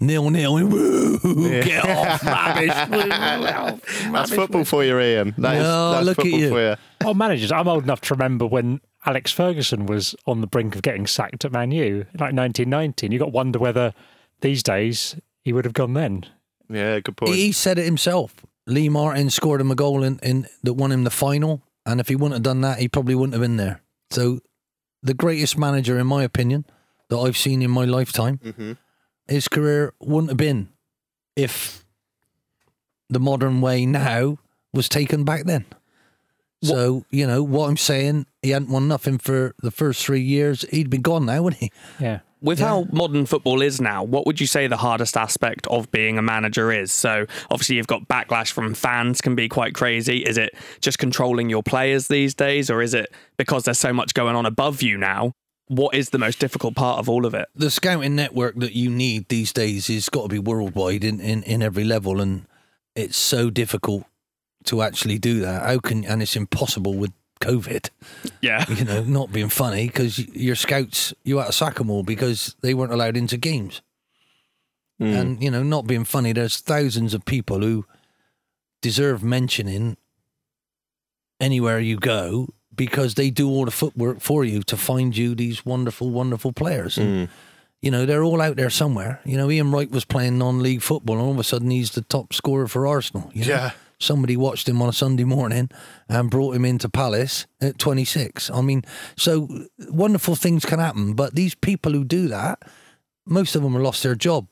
nil nil. Woo, Get off, rubbish. Woo, That's football for you, Ian. That is, No, that's look at football you. for you. Oh, managers. I'm old enough to remember when Alex Ferguson was on the brink of getting sacked at Man U, like 1990. And you got to wonder whether these days he would have gone then. Yeah, good point. He, he said it himself. Lee Martin scored him a goal in, in that won him the final, and if he wouldn't have done that, he probably wouldn't have been there. So, the greatest manager, in my opinion, that I've seen in my lifetime, Mm-hmm. his career wouldn't have been if the modern way now was taken back then. So you know what I'm saying. He hadn't won nothing for the first three years. He'd be gone now, wouldn't he? Yeah. With how modern football is now, what would you say the hardest aspect of being a manager is? So obviously you've got backlash from fans can be quite crazy. Is it just controlling your players these days or is it because there's so much going on above you now? What is the most difficult part of all of it? the scouting network that you need these days has got to be worldwide in, in, in every level and it's so difficult to actually do that how can and it's impossible with covid Yeah. you know not being funny because your scouts you had to sack them all because they weren't allowed into games hmm. and you know not being funny there's thousands of people who deserve mentioning anywhere you go because they do all the footwork for you to find you these wonderful wonderful players and hmm. you know, they're all out there somewhere. You know, Ian Wright was playing non-league football, and all of a sudden he's the top scorer for Arsenal. You know? Yeah. Somebody watched him on a Sunday morning and brought him into Palace at 26. I mean, so wonderful things can happen, but these people who do that, most of them have lost their job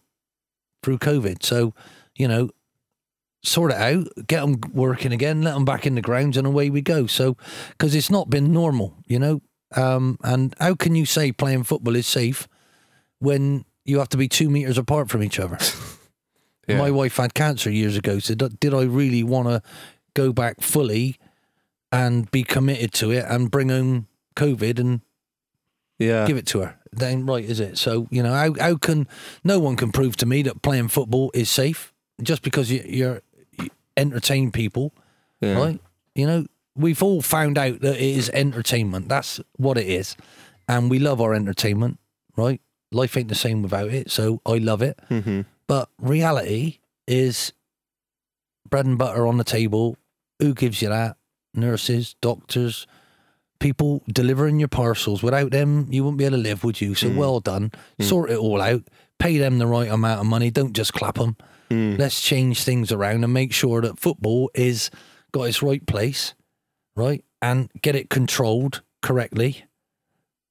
through COVID. So, you know, sort it out, get them working again, let them back in the grounds, and away we go. So, because it's not been normal, you know. Um, and how can you say playing football is safe when you have to be two meters apart from each other? Yeah. My wife had cancer years ago, so d- did I really want to go back fully and be committed to it and bring home COVID and Yeah. give it to her? Then right, is it? So you know, how how can no one can prove to me that playing football is safe just because you, you're you entertain people, Yeah. right? You know, we've all found out that it is entertainment. That's what it is, and we love our entertainment, right? Life ain't the same without it, so I love it. Mm-hmm. But reality is bread and butter on the table. Who gives you that? Nurses, doctors, people delivering your parcels. Without them, you wouldn't be able to live, would you? So mm. well done. Mm. Sort it all out. Pay them the right amount of money. Don't just clap them. Mm. Let's change things around and make sure that football is got its right place, right? And get it controlled correctly,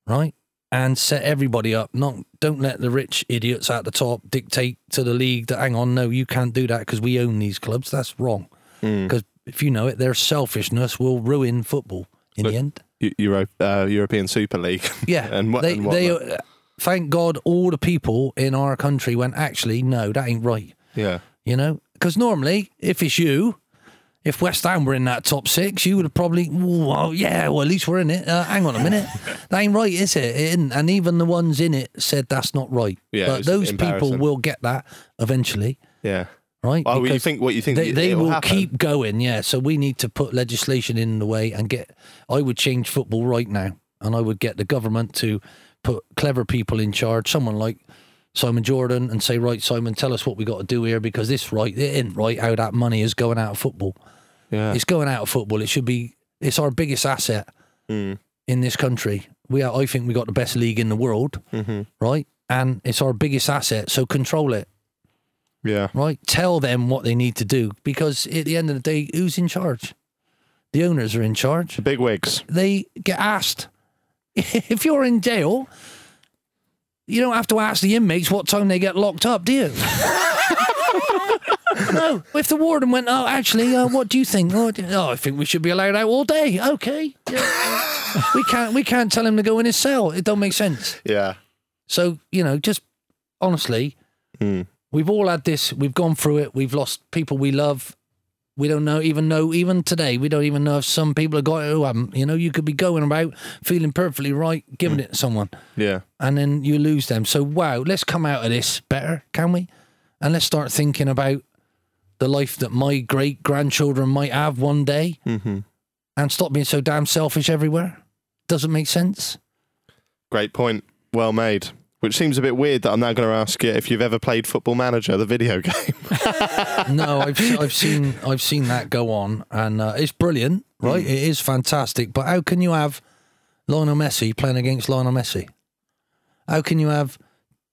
right? And set everybody up. Not don't let the rich idiots at the top dictate to the league that hang on, no, you can't do that because we own these clubs. That's wrong. Because if you know it, their selfishness will ruin football in the end. Euro, uh, European Super League. Yeah, and what? they, and they, uh, thank God, all the people in our country went. Actually, no, that ain't right. yeah. You know, because normally, if it's you, if West Ham were in that top six, you would have probably, "Ooh, well, yeah, well, at least we're in it. Uh, hang on a minute, that ain't right, is it? It isn't. And even the ones in it said that's not right. Yeah, but those people will get that eventually, Yeah. right? Oh, well, you think what you think? they, they will happen? keep going, yeah. So we need to put legislation in the way and get. I would change football right now, and I would get the government to put clever people in charge, someone like Simon Jordan, and say, right, Simon, tell us what we got to do here because this right, it isn't right how that money is going out of football. Yeah. It's going out of football. It should be. It's our biggest asset Mm. in this country. We are. I think we got the best league in the world, Mm-hmm. right? And it's our biggest asset. So control it Yeah. right? Tell them what they need to do because at the end of the day, who's in charge? The owners are in charge. The big wigs. They get asked. if you're in jail, you don't have to ask the inmates what time they get locked up, do you? no. If the warden went, oh, actually, uh, what do you think? Oh, oh, I think we should be allowed out all day. Okay. Yeah. we can't. We can't tell him to go in his cell. It don't make sense. Yeah. So, you know, just honestly, Mm. we've all had this. We've gone through it. We've lost people we love. We don't know, even know, even today, we don't even know if some people have got oh, it who haven't. You know, you could be going about feeling perfectly right, giving mm. it to someone, Yeah. and then you lose them. So, wow, let's come out of this better, can we? And let's start thinking about the life that my great grandchildren might have one day, mm-hmm. and stop being so damn selfish everywhere. Doesn't make sense. Great point. Well made. Which seems a bit weird that I'm now going to ask you if you've ever played Football Manager, the video game. No, I've I've seen I've seen that go on, and uh, it's brilliant, right? It is fantastic. But how can you have Lionel Messi playing against Lionel Messi? How can you have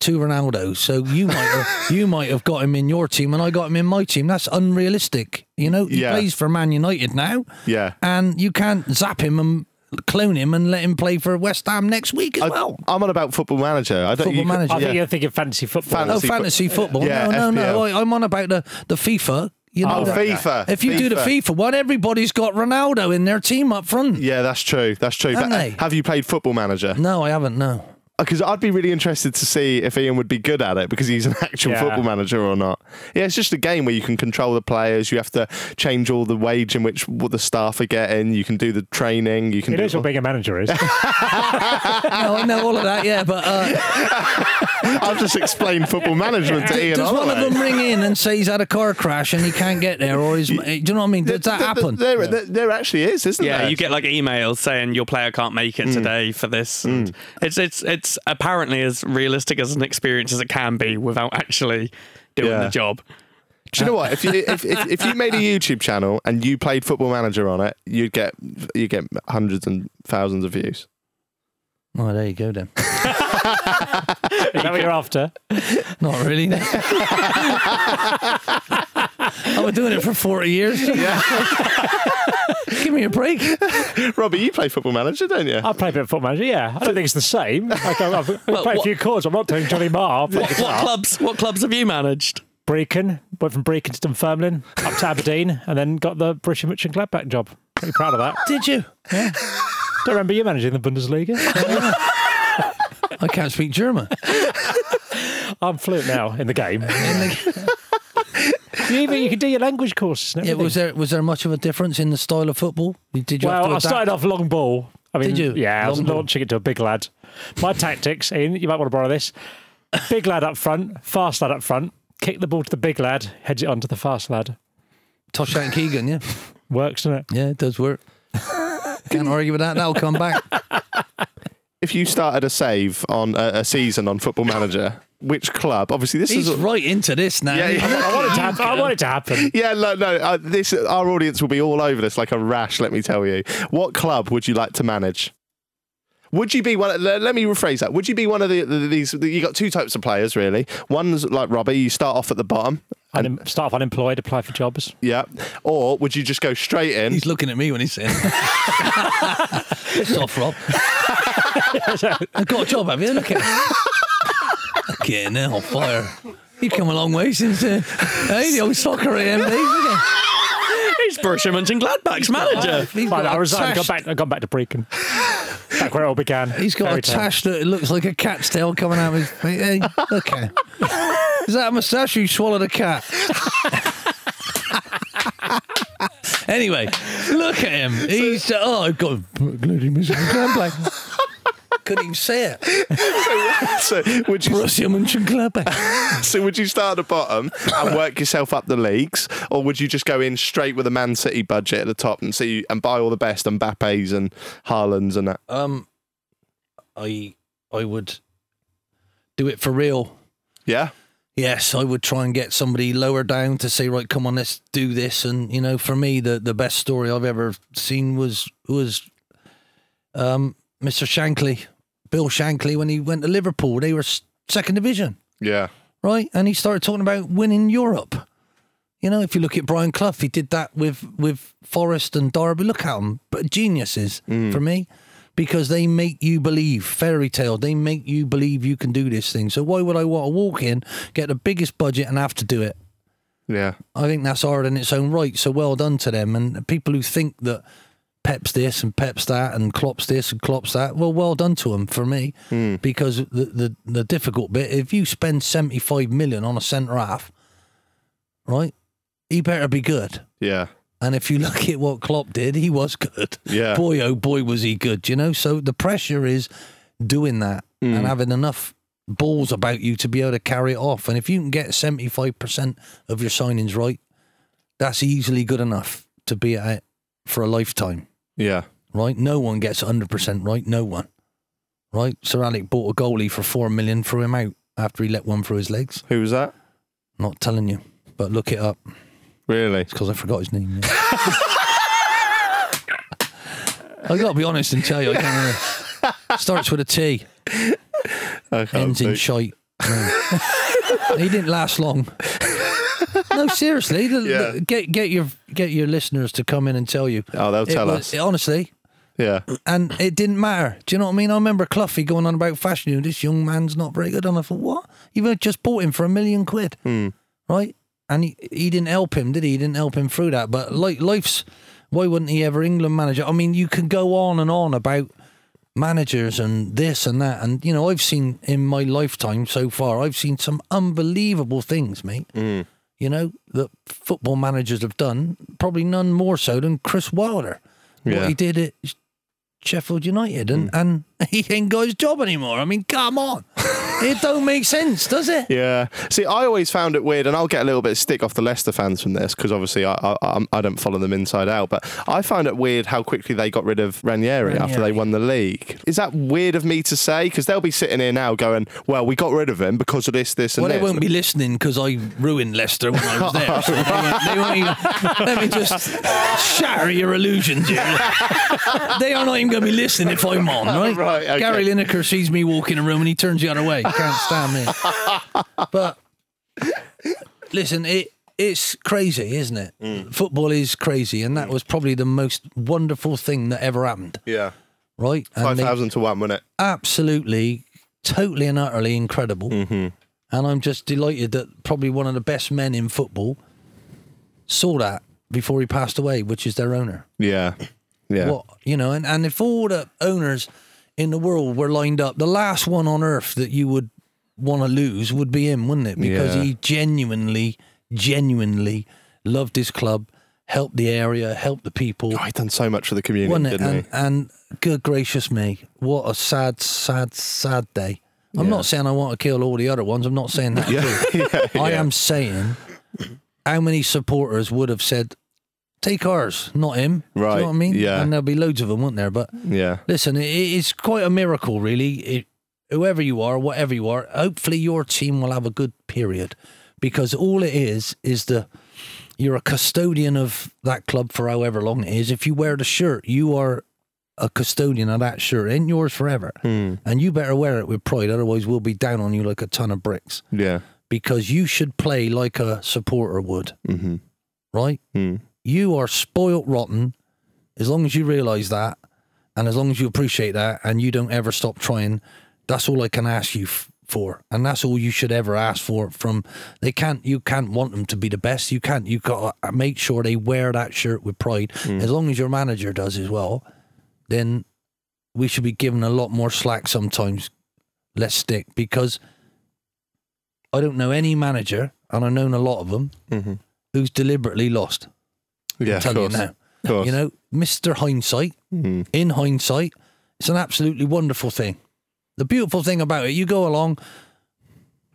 two Ronaldos? So you might have, you might have got him in your team, and I got him in my team. That's unrealistic. You know, he Yeah. plays for Man United now, yeah. and you can't zap him and clone him and let him play for West Ham next week as I, well. I'm on about Football Manager. I don't Football you, Manager. I think Yeah. you're thinking fantasy football. Fan- Oh, Fantasy fo- football. Yeah, no, no, no. FPL. I, I'm on about the, the FIFA. You know, Oh, that- FIFA. If you do the FIFA one, everybody's got Ronaldo in their team up front. Yeah, that's true. That's true. Haven't But, they? have you played Football Manager? No, I haven't. No. Uh, because I'd be really interested to see if Ian would be good at it because he's an actual Yeah. football manager or not. Yeah, it's just a game where you can control the players. You have to change all the wage in which what the staff are getting. You can do the training. You can He do knows what being a manager is. no, I know all of that. Yeah, but uh, I've just explained football management to Ian. does one of Holloway. them ring in and say he's had a car crash and he can't get there, or he's? Do you know what I mean? Does that There- happen? There, there, there actually is, isn't Yeah, there? Yeah, you get like emails saying your player can't make it mm. today for this. Mm. And It's it's it's apparently as realistic as an experience as it can be without actually doing Yeah. the job. Do you know what? If you if, if, if you made a YouTube channel and you played Football Manager on it, you'd get you get hundreds and thousands of views. Oh, there you go then. is that what you're after? Not really. no. I've been doing it for forty years. Give me a break. Robbie, you play Football Manager, don't you? I play a bit of football manager, yeah. I don't think it's the same. Like, I've, I've played a few chords. I'm not doing Johnny Marr. What, what clubs? What clubs have you managed? Brechin, went from Brechin to Dunfermline, up to Aberdeen, and then got the Borussia Mönchengladbach job. Pretty proud of that. Did you? Don't remember you managing the Bundesliga. I can't speak German. I'm fluent now in the game. you, even, you can do your language courses Yeah, was there was there much of a difference in the style of football? Did you? Well, I started off long ball. I mean, Did you? Yeah, I was ball. launching it to a big lad. My tactics, Ian, you might want to borrow this. Big lad up front, fast lad up front, kick the ball to the big lad, heads it on to the fast lad. Tosh and Keegan, yeah. Works, doesn't it? Yeah, it does work. Can't argue with that. That'll come back. If you started a save on a, a season on Football Manager, which club? Obviously, this He's is. right into this now. Yeah, yeah. I want it to happen. I want it to happen. Yeah, no, no. Uh, this our audience will be all over this like a rash. Let me tell you. What club would you like to manage? Would you be one? Let, let me rephrase that. Would you be one of the, the these? You got two types of players really. One's like Robbie. You start off at the bottom. Unem- start off unemployed, apply for jobs. Yeah. Or would you just go straight in? He's looking at me when he's saying. Piss off, Rob. I've got a job, have you? Look at Get in there fire. You come a long way since uh, hey, the old soccer AM days. isn't He's Borussia Mönchengladbach's manager. it? He's Fine, got I a resigned. tash- Gone back. I gone back to Brechin. Back where it all began. He's got Fairy a tale. tash that looks like a cat's tail coming out of his. Hey, okay. Is that a moustache or you swallowed a cat? anyway, look at him. He's oh, I've got a bloody Mönchengladbach. Couldn't even say it. so would you? Borussia Mönchengladbach. So would you start at the bottom and work yourself up the leagues, or would you just go in straight with a Man City budget at the top and see and buy all the best and Mbappe's and Haalands and that? Um, I I would do it for real. Yeah. Yes, I would try and get somebody lower down to say, right, come on, let's do this. And you know, for me, the the best story I've ever seen was was um, Mr. Shankly, Bill Shankly, when he went to Liverpool. They were second division, Yeah. right? And he started talking about winning Europe. You know, if you look at Brian Clough, he did that with with Forest and Derby. Look at them, but geniuses for me, because they make you believe fairy tale. They make you believe you can do this thing. So why would I want to walk in, get the biggest budget, and have to do it? Yeah. I think that's hard in its own right. So well done to them. And people who think that Pep's this and Pep's that and Klopp's this and Klopp's that, well, well done to them for me. Hmm. Because the, the the difficult bit, if you spend seventy five million on a centre half, right, he better be good. Yeah. And if you look at what Klopp did, he was good. Yeah. Boy, oh boy, was he good. You know, so the pressure is doing that and mm. having enough balls about you to be able to carry it off. And if you can get seventy five percent of your signings right, that's easily good enough to be at it for a lifetime, Yeah. right? No one gets 100% right. No one, right? Sir Alec bought a goalie for four million, threw him out after he let one through his legs. Who was that? Not telling you, but look it up. Really? It's because I forgot his name. yeah. I got to be honest and tell you, I can't remember. Starts with a T. ends in think. shite. No. he didn't last long. No, seriously. the- Yeah. the- Get get your get your listeners to come in and tell you. Oh, they'll It tell was- us. honestly, Yeah. and it didn't matter. Do you know what I mean? I remember Cloughie going on about Fashanu. You know, this young man's not very good. And I thought, what? You've just bought him for a million quid, hmm. right? And he, he didn't help him, did he? He didn't help him through that. But like life's, why wouldn't he ever England manager? I mean, you can go on and on about managers and this and that. And, you know, I've seen in my lifetime so far, I've seen some unbelievable things, mate. Mm. You know, that football managers have done, probably none more so than Chris Wilder. Yeah. What he did at Sheffield United, and, mm. and he ain't got his job anymore. I mean, come on. it don't make sense, does it? Yeah. See, I always found it weird, and I'll get a little bit of stick off the Leicester fans from this because obviously I, I I'm- don't follow them inside out. But I found it weird how quickly they got rid of Ranieri, after they won the league. Is that weird of me to say? Because they'll be sitting here now going, "Well, we got rid of him because of this, this, and that. Well, they this." won't be listening because I ruined Leicester when I was there. So they won't, they won't even, let me just shatter your illusions. you. they are not even going to be listening if I'm on, right? Right, okay. Gary Lineker sees me walk in a room and he turns the other way. Can't stand me. But listen, it it's crazy, isn't it? Mm. Football is crazy, and that was probably the most wonderful thing that ever happened, yeah, right? Five to one, wasn't it? absolutely, totally and utterly incredible. Mm-hmm. And I'm just delighted that probably one of the best men in football saw that before he passed away, which is their owner. Yeah, yeah, What you know, and, and if all the owners in the world were lined up, the last one on earth that you would want to lose would be him, wouldn't it? Because Yeah. he genuinely, genuinely loved his club, helped the area, helped the people. Oh, he done so much for the community, Wasn't it? didn't And, he? and good gracious me, what a sad, sad, sad day. I'm Yeah. not saying I want to kill all the other ones. I'm not saying that. at all. I am saying how many supporters would have said, take ours, not him. Right. Do you know what I mean? yeah. And there'll be loads of them, won't there? But Yeah, listen, it, it's quite a miracle, really. It, whoever you are, whatever you are, hopefully your team will have a good period because all it is is the you're a custodian of that club for however long it is. If you wear the shirt, you are a custodian of that shirt. It ain't yours forever. Hmm. And you better wear it with pride, otherwise we'll be down on you like a ton of bricks. yeah, Because you should play like a supporter would. mm-hmm. Right? mm. You are spoilt rotten as long as you realise that and as long as you appreciate that and you don't ever stop trying, that's all I can ask you f- for. And that's all you should ever ask for from they can't you can't want them to be the best. You can't you got to make sure they wear that shirt with pride. As long as your manager does as well, then we should be given a lot more slack sometimes. Less stick because I don't know any manager, and I've known a lot of them, Mhm. who's deliberately lost. Yeah. I'm telling of course. you now. You know, Mr. Hindsight, Mhm. in hindsight, it's an absolutely wonderful thing. The beautiful thing about it, you go along,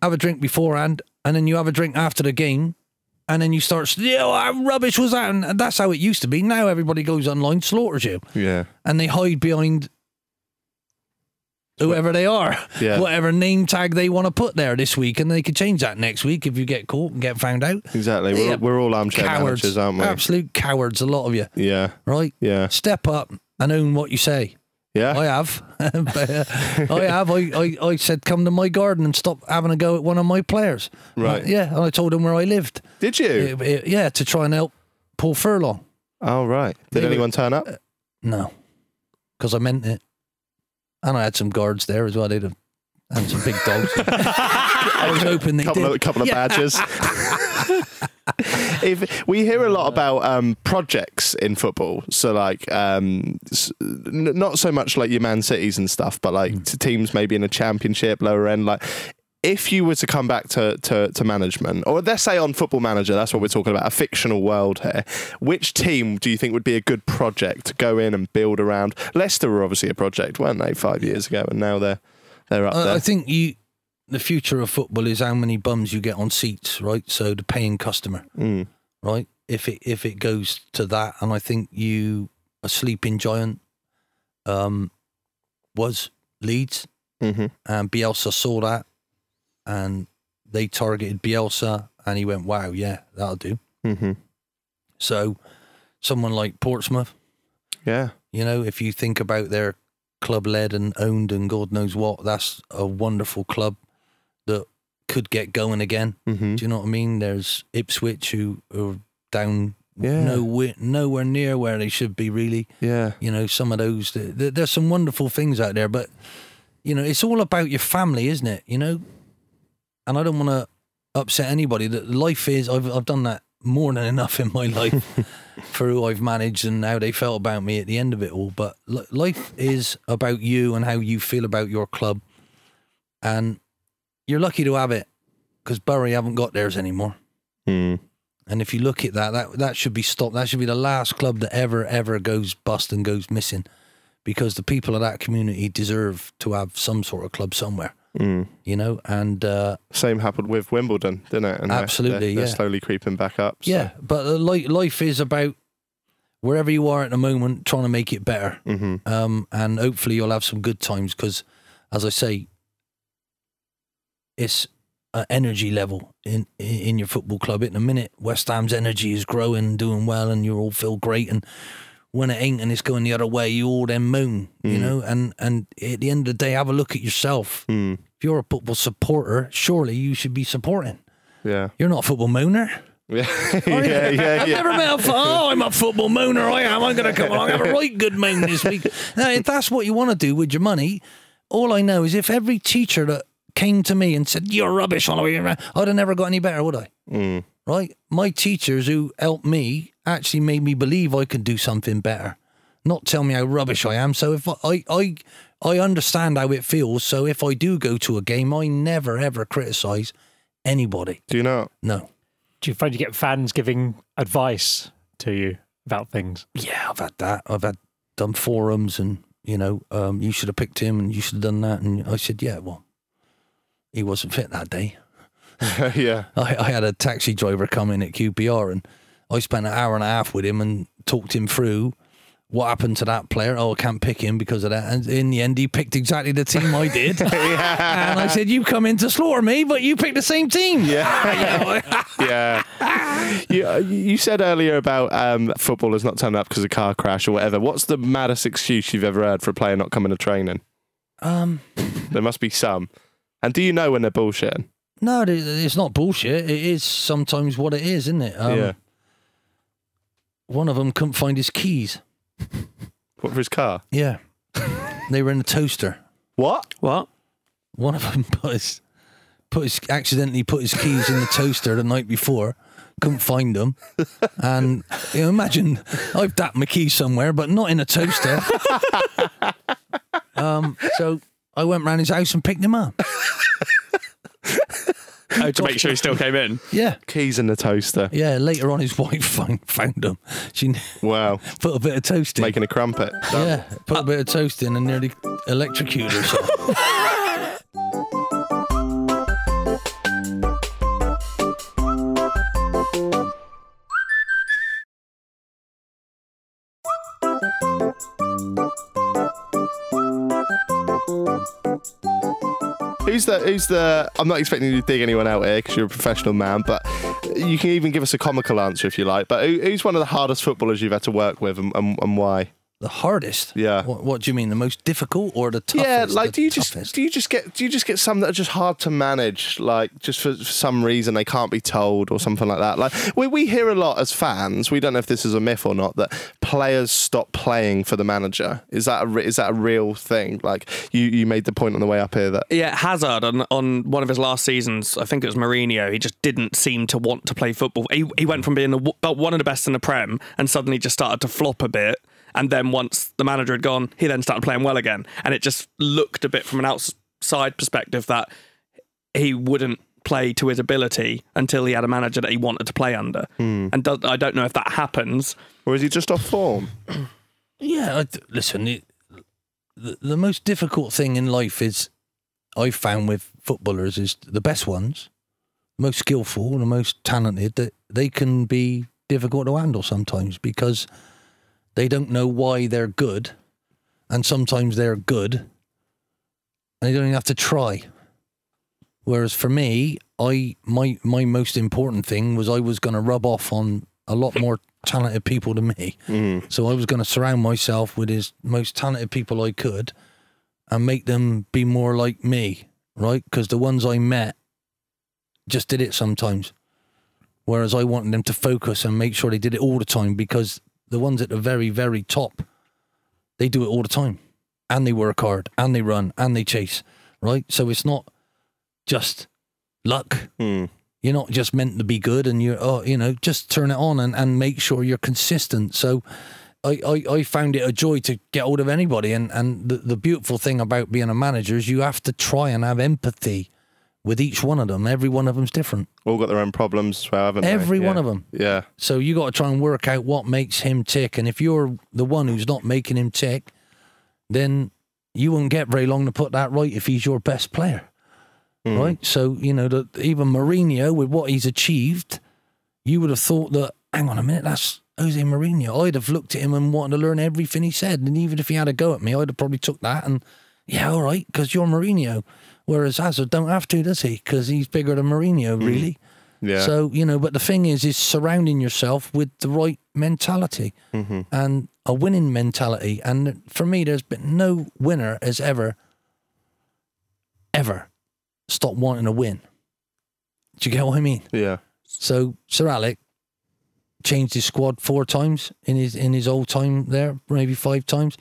have a drink beforehand, and then you have a drink after the game, and then you start, yeah, what rubbish was that? And that's how it used to be. Now everybody goes online, slaughters you, Yeah, and they hide behind whoever they are, Yeah. whatever name tag they want to put there this week, and they could change that next week if you get caught and get found out. exactly. We're, Yeah. we're all armchair Cowards, managers, aren't we? absolute cowards, a lot of you, Yeah, right? yeah, Step up and own what you say. yeah. I have. But, uh, I have. I, I, I said, come to my garden and stop having a go at one of my players. Right. Uh, yeah. And I told him where I lived. Did you? Uh, uh, yeah, to try and help Paul Furlong. Oh, right. Did They were- anyone turn up? No, because I meant it. And I had some guards there as well. They'd have and some big dogs. I was hoping they couple did. of couple of Yeah. badges. if we hear a lot about um, projects in football, so like um, s- n- not so much like your Man Cities and stuff, but like to teams maybe in a championship, lower end, like. If you were to come back to, to, to management, or let's say on Football Manager, that's what we're talking about, a fictional world here. Which team do you think would be a good project to go in and build around? Leicester were obviously a project, weren't they, five years ago, and now they're they're up Uh, there. I think you. The future of football is how many bums you get on seats, right? So the paying customer, Mm. right? if it if it goes to that, and I think you a sleeping giant um, was Leeds, hmm and Bielsa saw that, and they targeted Bielsa, and he went, "Wow, yeah, that'll do." hmm So, someone like Portsmouth, Yeah. you know, if you think about their club led and owned and God knows what, that's a wonderful club that could get going again. hmm Do you know what I mean? There's Ipswich who are down Yeah. nowhere, nowhere near where they should be, really. Yeah. You know, some of those, th- th- there's some wonderful things out there, but, you know, it's all about your family, isn't it? You know? And I don't want to upset anybody. That life is, I've, I've done that more than enough in my life for who I've managed and how they felt about me at the end of it all. But li- life is about you and how you feel about your club. And you're lucky to have it because Bury haven't got theirs anymore. Mm. And if you look at that, that that should be stopped. That should be the last club that ever ever goes bust and goes missing, because the people of that community deserve to have some sort of club somewhere. Mm. You know, and uh, Same happened with Wimbledon, didn't it? And they're- Absolutely, they're, they're yeah. slowly creeping back up. so- yeah, but uh, life is about wherever you are at the moment, trying to make it better. Mhm. um, and hopefully you'll have some good times because, as I say, it's an energy level in in your football club. In a minute, West Ham's energy is growing, doing well, and you all feel great. And when it ain't and it's going the other way, you all then moan, you Mm. know. And and at the end of the day, have a look at yourself. Mm. If you're a football supporter, surely you should be supporting. Yeah. You're not a football mooner. Yeah. yeah. Yeah. I've Yeah. never met a fo- oh, I'm a football mooner. I am. I'm going to come along have a right good moan this week. Now, if that's what you want to do with your money, all I know is if every teacher that came to me and said you're rubbish, I'd have never got any better, would I? Mm. Right? My teachers who helped me actually made me believe I could do something better, not tell me how rubbish I am. So if I I I, I understand how it feels, so if I do go to a game, I never ever criticize anybody. Do you know? No. Do you find you get fans giving advice to you about things? Yeah, I've had that. I've had done forums and you know, um, you should have picked him and you should have done that. And I said, yeah, well, he wasn't fit that day. yeah. I, I had a taxi driver come in at QPR and I spent an hour and a half with him and talked him through what happened to that player. Oh, I can't pick him because of that. And in the end, he picked exactly the team I did. And I said, "You've come in to slaughter me, but you picked the same team. Yeah. yeah. You, you said earlier about um, footballers not turning up because of a car crash or whatever. What's the maddest excuse you've ever heard for a player not coming to training? Um, There must be some. And do you know when they're bullshitting? no, it's not bullshit. It is sometimes what it is, isn't it? Um, yeah. One of them couldn't find his keys. What for his car? Yeah. they were in the toaster. What? What? One of them put his, put his accidentally put his keys in the toaster the night before. Couldn't find them, and you know, imagine I've dapped my keys somewhere, but not in a toaster. um, so I went round his house and picked him up. Oh, to make sure he still came in. Yeah, Keys in the toaster. yeah. Later on, his wife found found them. She Wow. put a bit of toast in. Making a crumpet. yeah, put a bit of toast in and nearly electrocuted herself. Who's the? Who's the? I'm not expecting you to dig anyone out here because you're a professional man, but you can even give us a comical answer if you like. But who, who's one of the hardest footballers you've had to work with, and, and, and why? The hardest. Yeah. What, what do you mean? The most difficult or the toughest? yeah, like do you just do you just get do you just get some that are just hard to manage, like just for, for some reason they can't be told or something like that. Like we we hear a lot as fans. We don't know if this is a myth or not that players stop playing for the manager. Is that a is that a real thing? Like you you made the point on the way up here that Yeah, Hazard on on one of his last seasons, I think it was Mourinho. He just didn't seem to want to play football. He he went from being the, one of the best in the Prem and suddenly just started to flop a bit. And then once the manager had gone, he then started playing well again. And it just looked a bit from an outside perspective that he wouldn't play to his ability until he had a manager that he wanted to play under. Hmm. And do, I don't know if that happens. or is he just off form? Yeah, I th- listen. It, the, the most difficult thing in life is, I've found with footballers is the best ones, most skillful, and the most talented. That they can be difficult to handle sometimes because they don't know why they're good, and sometimes they're good, and they don't even have to try. Whereas for me, I my my most important thing was I was going to rub off on a lot more talented people than me. Mm-hmm. So I was going to surround myself with as most talented people I could, and make them be more like me, right? Because the ones I met just did it sometimes, whereas I wanted them to focus and make sure they did it all the time. Because the ones at the very very top, they do it all the time, and they work hard, and they run, and they chase, right? So it's not just luck. Hmm. You're not just meant to be good, and you're, oh, you know, just turn it on and, and make sure you're consistent. So, I, I, I found it a joy to get hold of anybody, and and the, the beautiful thing about being a manager is you have to try and have empathy with each one of them. Every one of them's different. All got their own problems haven't they? Every one of them. Yeah. So you got to try and work out what makes him tick, and if you're the one who's not making him tick, then you won't get very long to put that right if he's your best player, hmm. right? So you know that even Mourinho, with what he's achieved, you would have thought that. Hang on a minute, that's Jose Mourinho. I'd have looked at him and wanted to learn everything he said, and even if he had a go at me, I'd have probably took that and yeah, all right, because you're Mourinho. Whereas Hazard don't have to, does he? Because he's bigger than Mourinho, really. Yeah. So you know, but the thing is, is surrounding yourself with the right mentality Mm-hmm. and a winning mentality. And for me, there's been no winner has ever, ever stopped wanting to win. Do you get what I mean? yeah. So Sir Alex changed his squad four times in his in his old time there, maybe five times,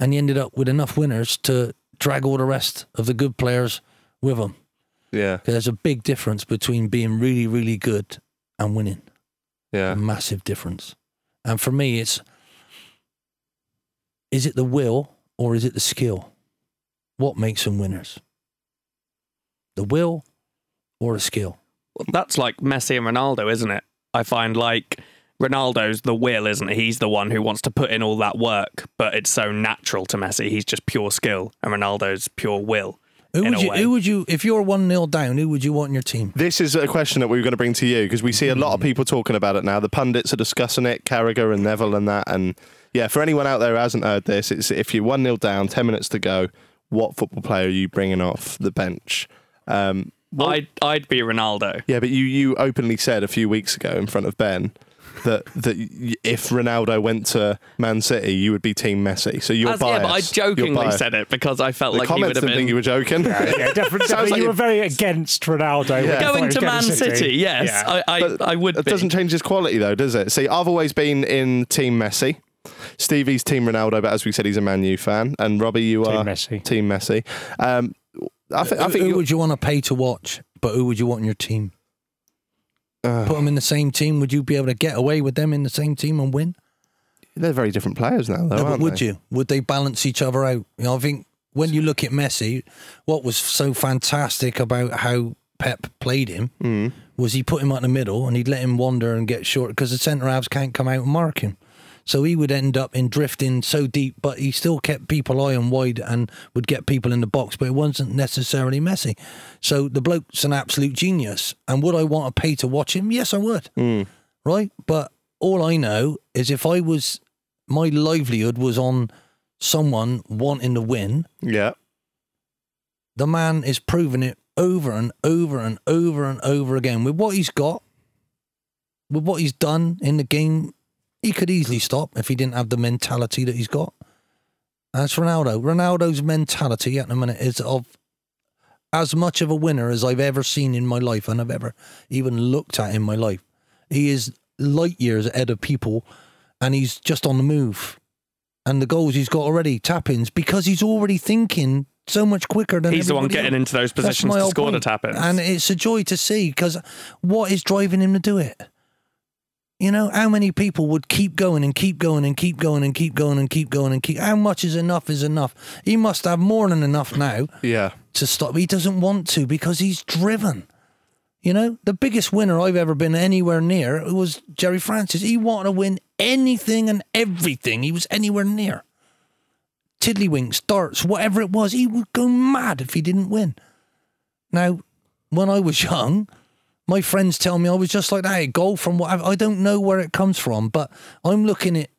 and he ended up with enough winners to drag all the rest of the good players with them. Yeah. There's a big difference between being really, really good and winning. Yeah. A massive difference. And for me, it's is it the will or is it the skill? What makes them winners? The will or the skill? Well, That's like Messi and Ronaldo, isn't it? I find like Ronaldo's the will, isn't he? He's the one who wants to put in all that work, but it's so natural to Messi. He's just pure skill, and Ronaldo's pure will. Who would you? Who would you? If you're one 0 down, who would you want in your team? This is a question that we were going to bring to you because we see a lot of people talking about it now. The pundits are discussing it, Carragher and Neville and that. And yeah, for anyone out there who hasn't heard this, it's if you're 1 0 down, 10 minutes to go, what football player are you bringing off the bench? Um, I'd I'd be Ronaldo. yeah, but you, you openly said a few weeks ago in front of Ben that that if Ronaldo went to Man City, you would be Team Messi. So you're As- yeah, biased. but I jokingly biased. said it because I felt The like he would comments have didn't been think you were joking. Yeah, definitely. Sounds like you you- were very against Ronaldo. Yeah. going to Man going City. Yes, Yeah. I, I, I would That be. doesn't change his quality, though, does it? See, I've always been in Team Messi. Stevie's Team Ronaldo, but as we said, he's a Man U fan. And Robbie, you Team are Messi. Team Messi. Um, I, th- I Who- think who you- would you want to pay to watch? But who would you want in your team? Uh, Put them in the same team. Would you be able to get away with them in the same team and win? they're very different players now, though, No, but would they? you? Would they balance each other out? You know, I think when you look at Messi, what was so fantastic about how Pep played him Mm. was he put him out in the middle and he'd let him wander and get short because the centre halves can't come out and mark him. So he would end up in drifting so deep, but he still kept people high and wide and would get people in the box, but it wasn't necessarily messy. So the bloke's an absolute genius. And would I want to pay to watch him? Yes, I would. Mm. Right? But all I know is if I was, my livelihood was on someone wanting to win, Yeah. the man is proving it over and over and over and over again with what he's got, with what he's done in the game. He could easily stop if he didn't have the mentality that he's got. That's Ronaldo. Ronaldo's mentality at the minute is of as much of a winner as I've ever seen in my life and I've ever even looked at in my life. He is light years ahead of people and he's just on the move. And the goals he's got already, tap ins, because he's already thinking so much quicker than He's the one getting else. into those positions to score the point. tap-ins. And it's a joy to see because what is driving him to do it? You know, how many people would keep going and keep going and keep going and keep going and keep going and keep how much is enough is enough? He must have more than enough now Yeah. to stop. He doesn't want to because he's driven. You know, the biggest winner I've ever been anywhere near was Gerry Francis. He wanted to win anything and everything he was anywhere near. Tiddlywinks, darts, whatever it was, he would go mad if he didn't win. Now, when I was young, My friends tell me I was just like that. Goal from what I don't know where it comes from, but I'm looking at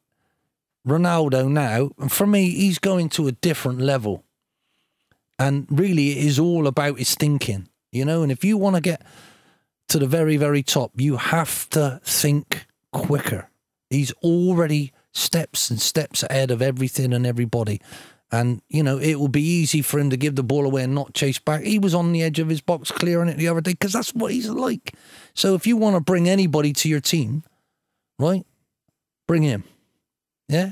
Ronaldo now, and for me, he's going to a different level. And really, it is all about his thinking, you know. And if you want to get to the very, very top, you have to think quicker. He's already steps and steps ahead of everything and everybody. And, you know, it will be easy for him to give the ball away and not chase back. He was on the edge of his box clearing it the other day because that's what he's like. So if you want to bring anybody to your team, right, bring him. Yeah?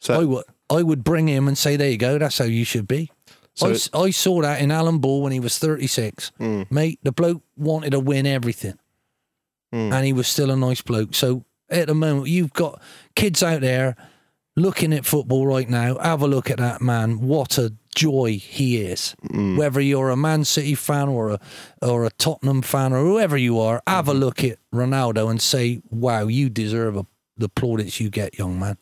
So I would, I would bring him and say, there you go, that's how you should be. So I, I saw that in Alan Ball when he was 36. Hmm. Mate, the bloke wanted to win everything. Hmm. And he was still a nice bloke. So at the moment, you've got kids out there looking at football right now. Have a look at that man. What a joy he is. Mm. Whether you're a Man City fan or a or a Tottenham fan or whoever you are, have a mm-hmm. look at Ronaldo and say, "Wow, you deserve a, the plaudits you get, young man."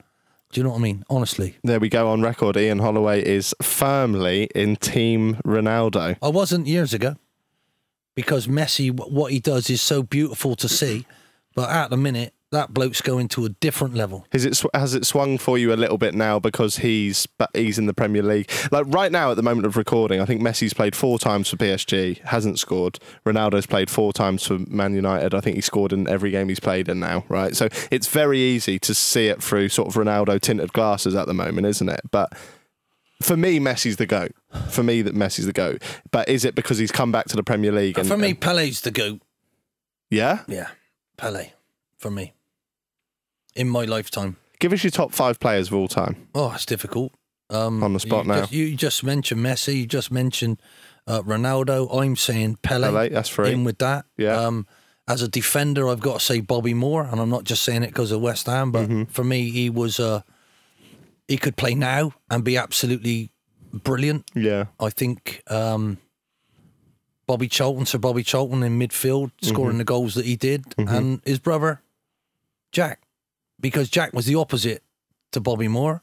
Do you know what I mean? Honestly, there we go on record. Ian Holloway is firmly in Team Ronaldo. I wasn't years ago because Messi, what he does is so beautiful to see, but at the minute, that bloke's going to a different level. Has it sw- has it swung for you a little bit now because he's he's in the Premier League? Like right now, at the moment of recording, I think Messi's played four times for PSG, hasn't scored. Ronaldo's played four times for Man United. I think he scored in every game he's played in now. Right, so it's very easy to see it through sort of Ronaldo tinted glasses at the moment, isn't it? But for me, Messi's the goat. For me, that Messi's the goat. But is it because he's come back to the Premier League? And, for me, and- Pele's the goat. yeah. Yeah, Pele for me in my lifetime. Give us your top five players of all time. Oh, it's difficult. Um, On the spot you now. Just, you just mentioned Messi. You just mentioned uh, Ronaldo. I'm saying Pele. Pele, that's three. In with that. Yeah. Um, as a defender, I've got to say Bobby Moore, and I'm not just saying it because of West Ham, but Mm-hmm. for me, he was. Uh, he could play now and be absolutely brilliant. Yeah. I think um, Bobby Charlton, Sir Bobby Charlton in midfield, scoring the goals that he did, and his brother Jack, because Jack was the opposite to Bobby Moore,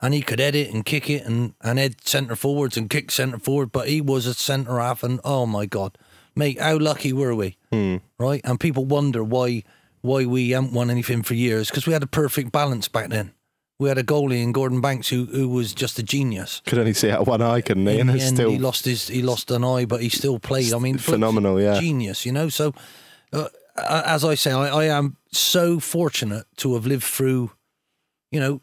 and he could edit and kick it and and head centre forwards and kick centre forward, but he was a centre half, and oh my god, mate, how lucky were we, right? And people wonder why why we haven't won anything for years because we had a perfect balance back then. We had a goalie in Gordon Banks who who was just a genius Could only see out one eye, couldn't he? in And still he lost his he lost an eye, but he still played. I mean, phenomenal, yeah. genius. You know, so uh, as I say, I, I am so fortunate to have lived through. You know,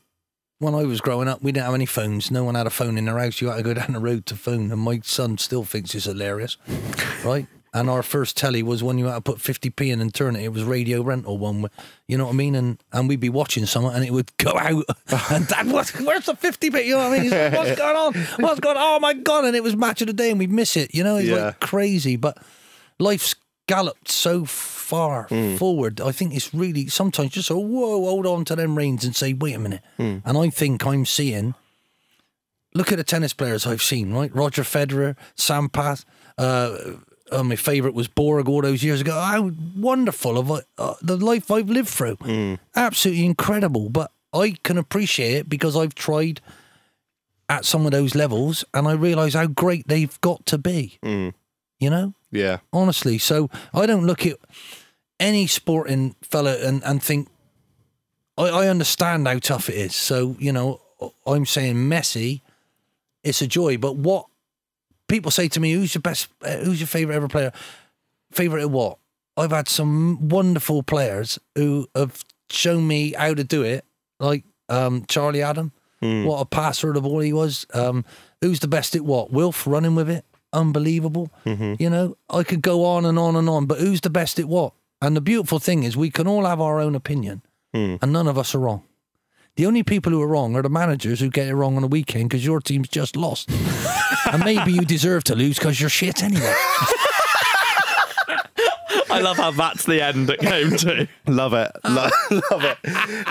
when I was growing up, we didn't have any phones. No one had a phone in their house. You had to go down the road to phone, and my son still thinks it's hilarious, right? And our first telly was when you had to put 50p in and turn it. It was radio rental one, you know what I mean? And and we'd be watching something and it would go out. And Dad, what, where's the 50p? You know what I mean? Like, What's going on? What's going on? Oh my God. And it was match of the day and we'd miss it. You know, it's Yeah. like crazy. But life's galloped so far forward. I think it's really sometimes just so, whoa, hold on to them reins and say, wait a minute. And I think I'm seeing look at the tennis players I've seen, right? Roger Federer, Sampras. Uh, uh, my favourite was Borg all those years ago. How wonderful of uh, the life I've lived through. Absolutely incredible. But I can appreciate it because I've tried at some of those levels and I realise how great they've got to be. You know? yeah. honestly. So I don't look at any sporting fella and, and think I, I understand how tough it is. So you know, I'm saying Messi, it's a joy. But what people say to me, who's your best? Uh, who's your favorite ever player? Favorite at what? I've had some wonderful players who have shown me how to do it, like um, Charlie Adam. What a passer of the ball he was. Um, who's the best at what? Wilf running with it, unbelievable. You know, I could go on and on and on, but who's the best at what? And the beautiful thing is, we can all have our own opinion, and none of us are wrong. The only people who are wrong are the managers who get it wrong on the weekend because your team's just lost, and maybe you deserve to lose because you're shit anyway. I love how that's the end it came to. Love it. Lo- love it.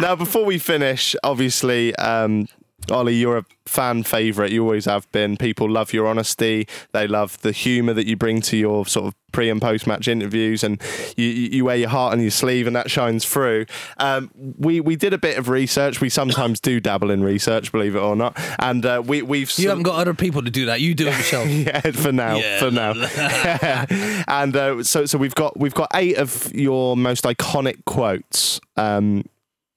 Now, before we finish, obviously, um, Ollie, you're a fan favourite. You always have been. People love your honesty. They love the humour that you bring to your sort of pre and post match interviews, and you, you you wear your heart on your sleeve, and that shines through. Um, we we did a bit of research. We sometimes do dabble in research, believe it or not, and uh, we we've You haven't got other people to do that. You do it yourself. yeah, for now, Yeah. for now. and uh, so, so we've got we've got eight of your most iconic quotes, um,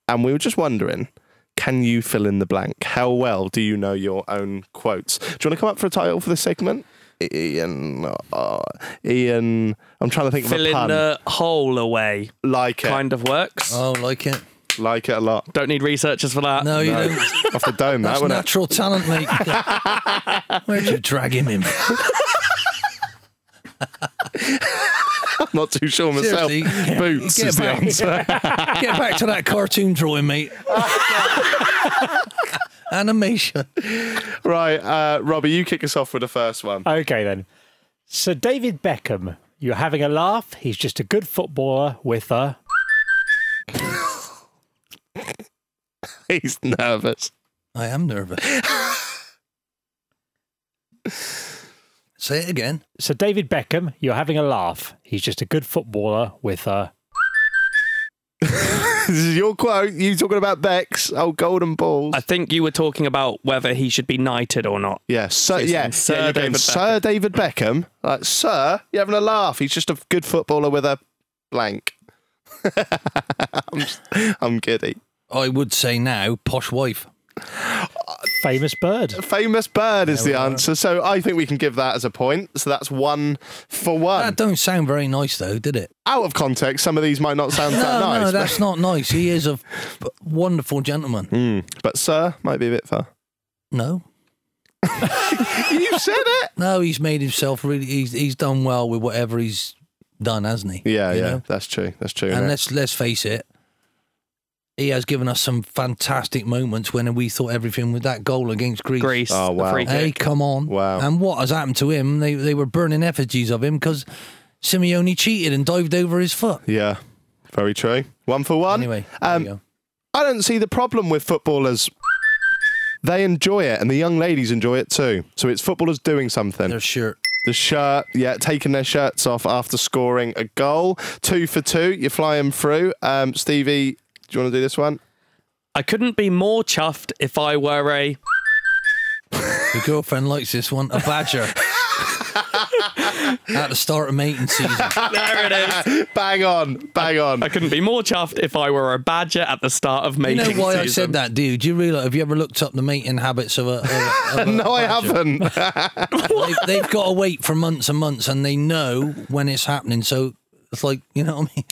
and we were just wondering, can you fill in the blank? How well do you know your own quotes? Do you want to come up for a title for this segment? Ian, uh, Ian. I'm trying to think of a Filling pun. the hole away like it, kind of works. Oh, like it. like it a lot. Don't need researchers for that. No, you No. don't. Off the dome, that That's wasn't it? natural talent, mate. Where'd you drag him in? I'm not too sure myself. Seriously, Boots get is the back. answer. Get back to that cartoon drawing, mate. Animation. right, uh, Robbie, you kick us off with the first one. Okay, then. So, David Beckham, you're having a laugh. He's just a good footballer with a. He's nervous. I am nervous. Say it again. So, David Beckham, you're having a laugh. He's just a good footballer with a. This is your quote. You talking about Bex? Oh, golden balls. I think you were talking about whether he should be knighted or not. yeah, sir. He's Yeah, Sir yeah, you're going, David Sir David Beckham. Like, sir, you're having a laugh. He's just a good footballer with a blank. I'm, I'm giddy. I would say now, posh wife. Famous bird. Famous bird is There the we are. answer. So I think we can give that as a point. So that's one for one. That don't sound very nice, though, did it? Out of context, some of these might not sound No, that nice. no, but- that's not nice. He is a f- wonderful gentleman. Hmm. But sir might be a bit far. No, you said it. no, he's made himself really. He's he's done well with whatever he's done, hasn't he? Yeah, You yeah, know? that's true. That's true. And innit? let's let's face it, he has given us some fantastic moments when we thought everything with that goal against Greece. Greece, Oh, the wow. free Hey, come on! Wow. And what has happened to him? They they were burning effigies of him because Simeone cheated and dived over his foot. yeah, very true. One for one. Anyway, Um. I don't see the problem with footballers. They enjoy it, and the young ladies enjoy it too. So it's footballers doing something. their shirt. The shirt, yeah, taking their shirts off after scoring a goal. Two for two. You're flying through. Um, Stevie, do you want to do this one? I couldn't be more chuffed if I were a. Your girlfriend likes this one. A badger. At the start of mating season. There it is. Bang on, bang on. I couldn't be more chuffed if I were a badger at the start of mating season. You mating know why I season. said that, dude? Do you realise? Have you ever looked up the mating habits of a? Of a, of a no, I badger? haven't. They've, they've got to wait for months and months, and they know when it's happening. So it's like, you know what I mean?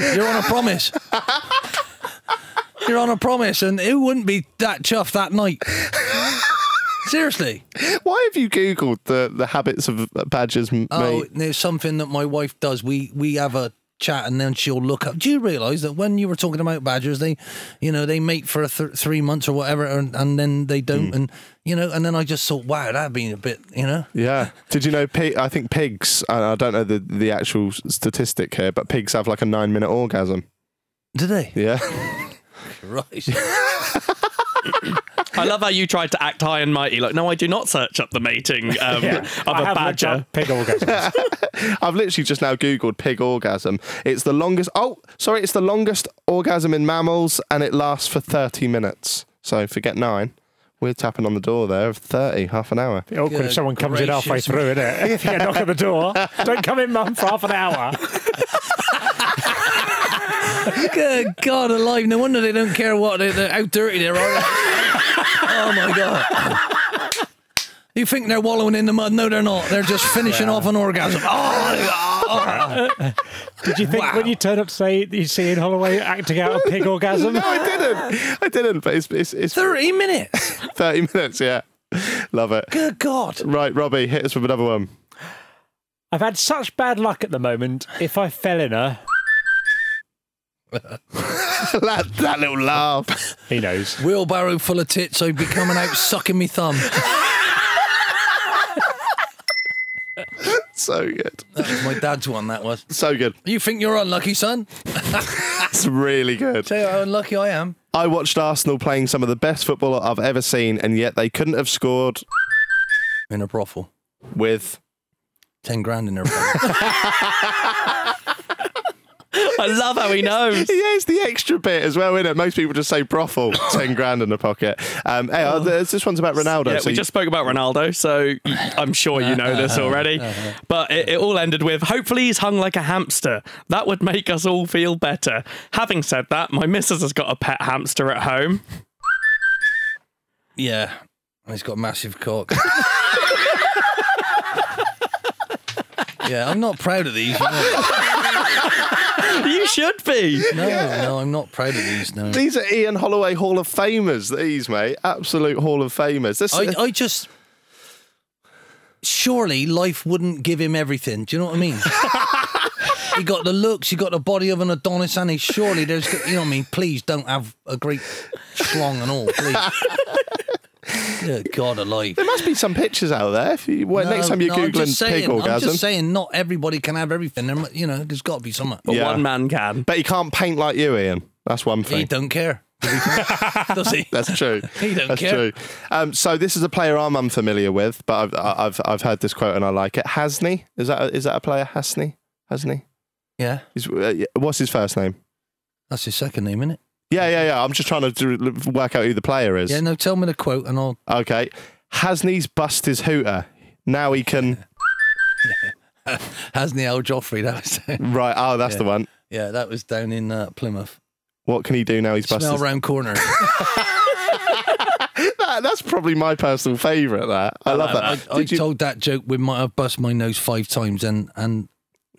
You're on a promise. You're on a promise, and who wouldn't be that chuffed that night? Seriously. Why have you googled the, the habits of badgers, Oh, mate? there's something that my wife does. We we have a chat, and then she'll look up. Do you realise that when you were talking about badgers, they, you know, they mate for a th- three months or whatever, and, and then they don't, hmm. and you know, and then I just thought, wow, that'd been a bit, you know. Yeah. Did you know? Pig, I think pigs. I, I don't know the the actual statistic here, but pigs have like a nine minute orgasm. Did they? Yeah. Right. I love how you tried to act high and mighty. Like, no, I do not search up the mating um, Yeah. of I a have badger. up pig orgasms. I've literally just now googled pig orgasm. It's the longest. Oh, sorry, it's the longest orgasm in mammals, and it lasts for thirty minutes. So forget nine. We're tapping on the door there of thirty, half an hour. Awkward Good if someone comes in halfway through, isn't it? If you get knock at the door, don't come in, mum, for half an hour. Good God alive! No wonder they don't care what they, they, how dirty they are. Oh my God! You think they're wallowing in the mud? No, they're not. They're just finishing off an orgasm. Oh, my God. Did you think Wow. when you turned up to say you see Ian Holloway acting out a pig orgasm? No, I didn't. I didn't. But it's it's, it's thirty minutes. thirty minutes. Yeah, love it. Good God! Right, Robbie, hit us with another one. I've had such bad luck at the moment. If I fell in her, that, that little laugh. he knows. Wheelbarrow full of tits. I'd be coming out sucking me thumb. so good. That was my dad's one. That was. So good. You think you're unlucky, son? That's really good. Tell you how unlucky I am. I watched Arsenal playing some of the best football I've ever seen, and yet they couldn't have scored In a brothel. with. Ten grand in their pocket. I love how he knows. Yeah, it's the extra bit as well, isn't it? Most people just say brothel, 10 grand in the pocket. Um, hey, uh, this one's about Ronaldo. Yeah, so we you- just spoke about Ronaldo, so I'm sure you know this already. But it, it all ended with hopefully he's hung like a hamster. That would make us all feel better. Having said that, my missus has got a pet hamster at home. yeah. And he's got massive cock. yeah, I'm not proud of these. You should be. No, no, I'm not proud of these. No. These are Ian Holloway Hall of Famers, these, mate. Absolute Hall of Famers. This, I, I just surely life wouldn't give him everything. Do you know what I mean? he got the looks, he got the body of an Adonis, and he surely there's you know what I mean. Please don't have a great schlong and all, please. Good God alive. there must be some pictures out there. If you, well, No, next time you're no, Googling just saying, pig I'm just saying, not everybody can have everything. There, you know, there's got to be something. But Yeah. one man can. But he can't paint like you, Ian. That's one thing. He don't care. Does he? That's true. He don't That's care. true. Um, so this is a player I'm unfamiliar with, but I've I've I've heard this quote and I like it. Hasney is that a, is that a player? Hasney, Hasney. Yeah, He's, uh, yeah, what's his first name? that's his second name, isn't it? Yeah, yeah, yeah. I'm just trying to work out who the player is. Yeah, no, tell me the quote and I'll. Okay. Hasney's bust his hooter. Now he can. Hasney Aljofree? That was. right. Oh, that's the one. yeah, that was down in uh, Plymouth. What can he do now? He's busted. Smell round corners. That- that's probably my personal favourite. That I love that. I, I Did you- told that joke with my I've bust my nose five times, and and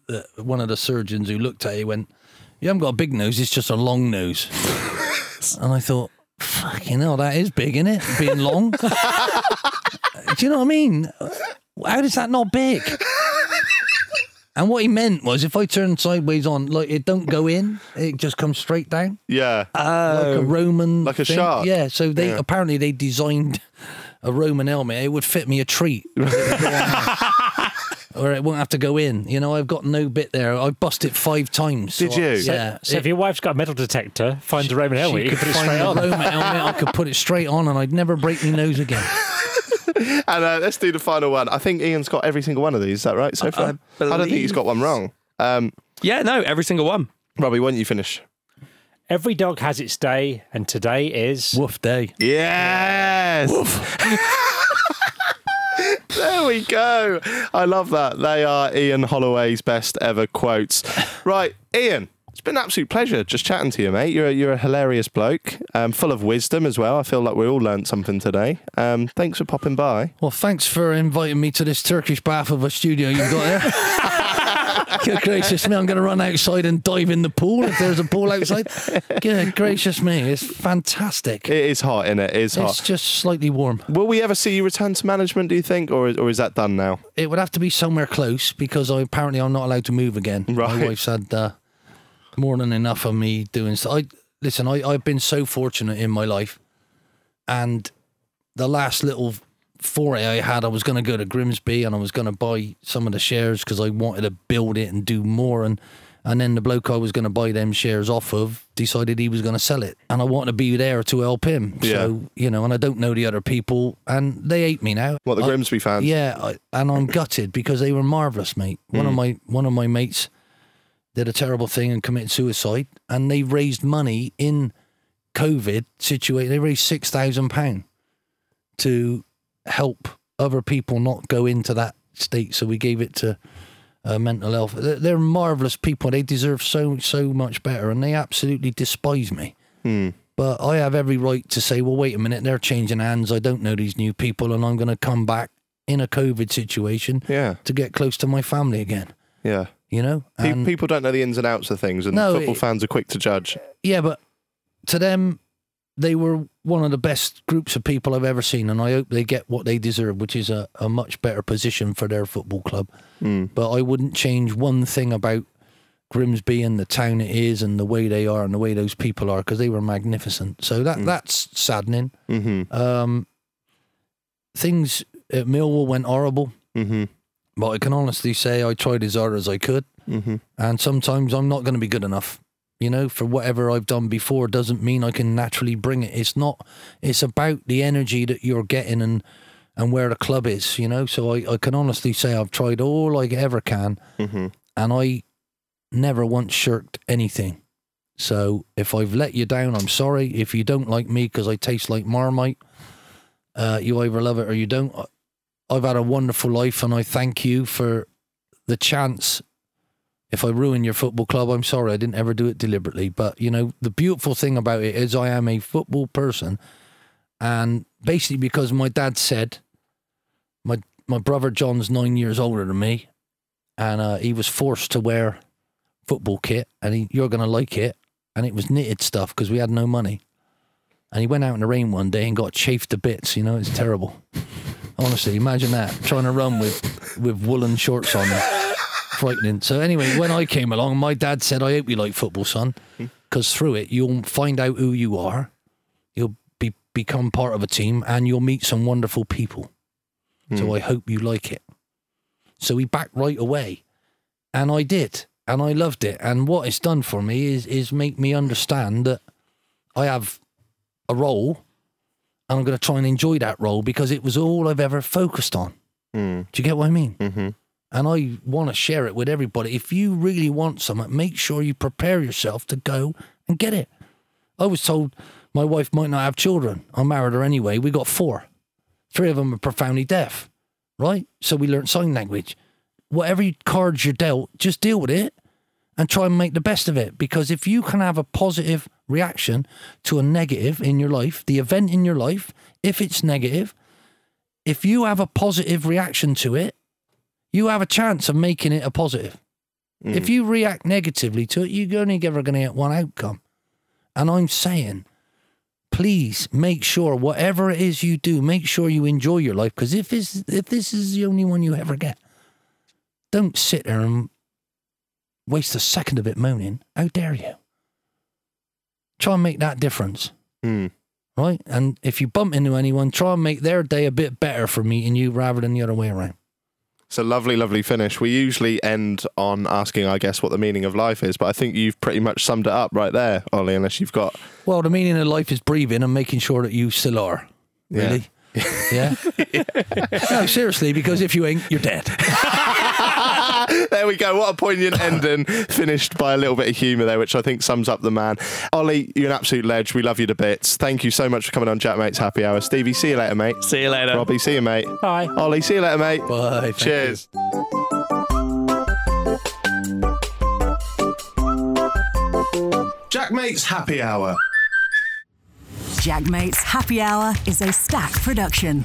the, one of the surgeons who looked at it went, "You haven't got a big nose; it's just a long nose." and I thought, "Fucking hell, that is big, isn't it? Being long." Do you know what I mean? How is that not big? And what he meant was, if I turn sideways on, like it don't go in, it just comes straight down yeah. like a oh. Roman, Like a thing. shark. Yeah. So they Yeah. apparently they designed a Roman helmet. It would fit me a treat, or it won't have to go in. You know, I've got no bit there. I bust it five times. Did So I- you? yeah. So if your wife's got a metal detector, finds a Roman helmet, you could put it find straight the on. Roman helmet. I could put it straight on, and I'd never break my nose again. And uh, let's do the final one. I think Ian's got every single one of these. Is that right so far? I, don't think he's got one wrong. Um, Yeah, no, every single one. Robbie, why don't you finish? Every dog has its day, and today is. Woof day. Yes. there we go. I love that. They are Ian Holloway's best ever quotes. Right, Ian. It's been an absolute pleasure just chatting to you, mate. You're a, you're a hilarious bloke, um, full of wisdom as well. I feel like we all learnt something today. Um, thanks for popping by. Well, thanks for inviting me to this Turkish bath of a studio you've got there. Good gracious me, I'm going to run outside and dive in the pool if there's a pool outside. Good gracious me, it's fantastic. It is hot, innit? It is hot. It's just slightly warm. Will we ever see you return to management, do you think? Or, or is that done now? It would have to be somewhere close because I apparently I'm not allowed to move again. Right. My wife's had uh, more than enough of me doing so. I listen. I I've been so fortunate in my life, and the last little foray I had, I was going to go to Grimsby and I was going to buy some of the shares because I wanted to build it and do more and. And then the bloke I was going to buy them shares off of decided he was going to sell it, and I wanted to be there to help him. So you know, and I don't know the other people, and they hate me now. What, the I- Grimsby fans? yeah, I, and I'm gutted because they were marvelous, mate. One Mm. of my one of my mates did a terrible thing and committed suicide, and they raised money in COVID situation. They raised six thousand pound to help other people not go into that state. So we gave it to uh, mental health. They're, they're marvelous people. They deserve so so much better, and they absolutely despise me. Hmm. But I have every right to say, well, wait a minute, they're changing hands. I don't know these new people, and I'm going to come back in a COVID situation Yeah. to get close to my family again. Yeah. You know, and People don't know the ins and outs of things, and No, football it- fans are quick to judge. yeah, but to them, they were one of the best groups of people I've ever seen, and I hope they get what they deserve, which is a, a much better position for their football club. Mm. But I wouldn't change one thing about Grimsby and the town it is, and the way they are, and the way those people are, because they were magnificent. So that that's saddening. Mm-hmm. Um, things at Millwall went horrible, Mm-hmm. But I can honestly say I tried as hard as I could, Mm-hmm. and sometimes I'm not going to be good enough. You know, for whatever I've done before doesn't mean I can naturally bring it. It's not. It's about the energy that you're getting and and where the club is. You know, so I, I can honestly say I've tried all I ever can, and I never once shirked anything. So if I've let you down, I'm sorry. If you don't like me because I taste like Marmite, uh, you either love it or you don't. I've had a wonderful life, and I thank you for the chance. If I ruin your football club, I'm sorry. I didn't ever do it deliberately. But you know, the beautiful thing about it is I am a football person, and basically because my dad said, my my brother John's nine years older than me, and uh, he was forced to wear football kit, and he, you're gonna like it, and it was knitted stuff because we had no money. And he went out in the rain one day and got chafed to bits. You know, it's terrible. Honestly, imagine that trying to run with with woolen shorts on. Frightening. So anyway, when I came along, my dad said, "I hope you like football, son, hmm. because through it you'll find out who you are, you'll be become part of a team, and you'll meet some wonderful people. So hmm. I hope you like it." So he backed right away, and I did, and I loved it. And what it's done for me is is make me understand that I have a role, and I'm going to try and enjoy that role because it was all I've ever focused on. Mm. Do you get what I mean? Mm-hmm. And I want to share it with everybody. If you really want something, make sure you prepare yourself to go and get it. I was told my wife might not have children. I married her anyway. We got four. Three of them are profoundly deaf, right? So we learned sign language. Whatever cards you're dealt, just deal with it and try and make the best of it. Because if you can have a positive reaction to a negative in your life, the event in your life, if it's negative, if you have a positive reaction to it, you have a chance of making it a positive. Hmm. If you react negatively to it, you're only ever going to get one outcome. And I'm saying, please make sure whatever it is you do, make sure you enjoy your life. Because if this if this is the only one you ever get, don't sit there and waste a second of it moaning. How dare you? Try and make that difference Mm. right? And if you bump into anyone, try and make their day a bit better for meeting you rather than the other way around. It's a lovely, lovely finish. We usually end on asking, I guess, what the meaning of life is, but I think you've pretty much summed it up right there, Ollie, unless you've got. Well, the meaning of life is breathing and making sure that you still are. Really? Yeah. no, seriously, because if you ain't, you're dead. there we go. What a poignant ending. Finished by a little bit of humour there, which I think sums up the man. Ollie, you're an absolute ledge. We love you to bits. Thank you so much for coming on JaackMaate's Happy Hour. Stevie, see you later, mate. See you later. Robbie, see you, mate. Bye. Ollie, see you later, mate. Bye. Thank. Cheers. JaackMaate's Happy Hour. JaackMaates Happy Hour is a stack production.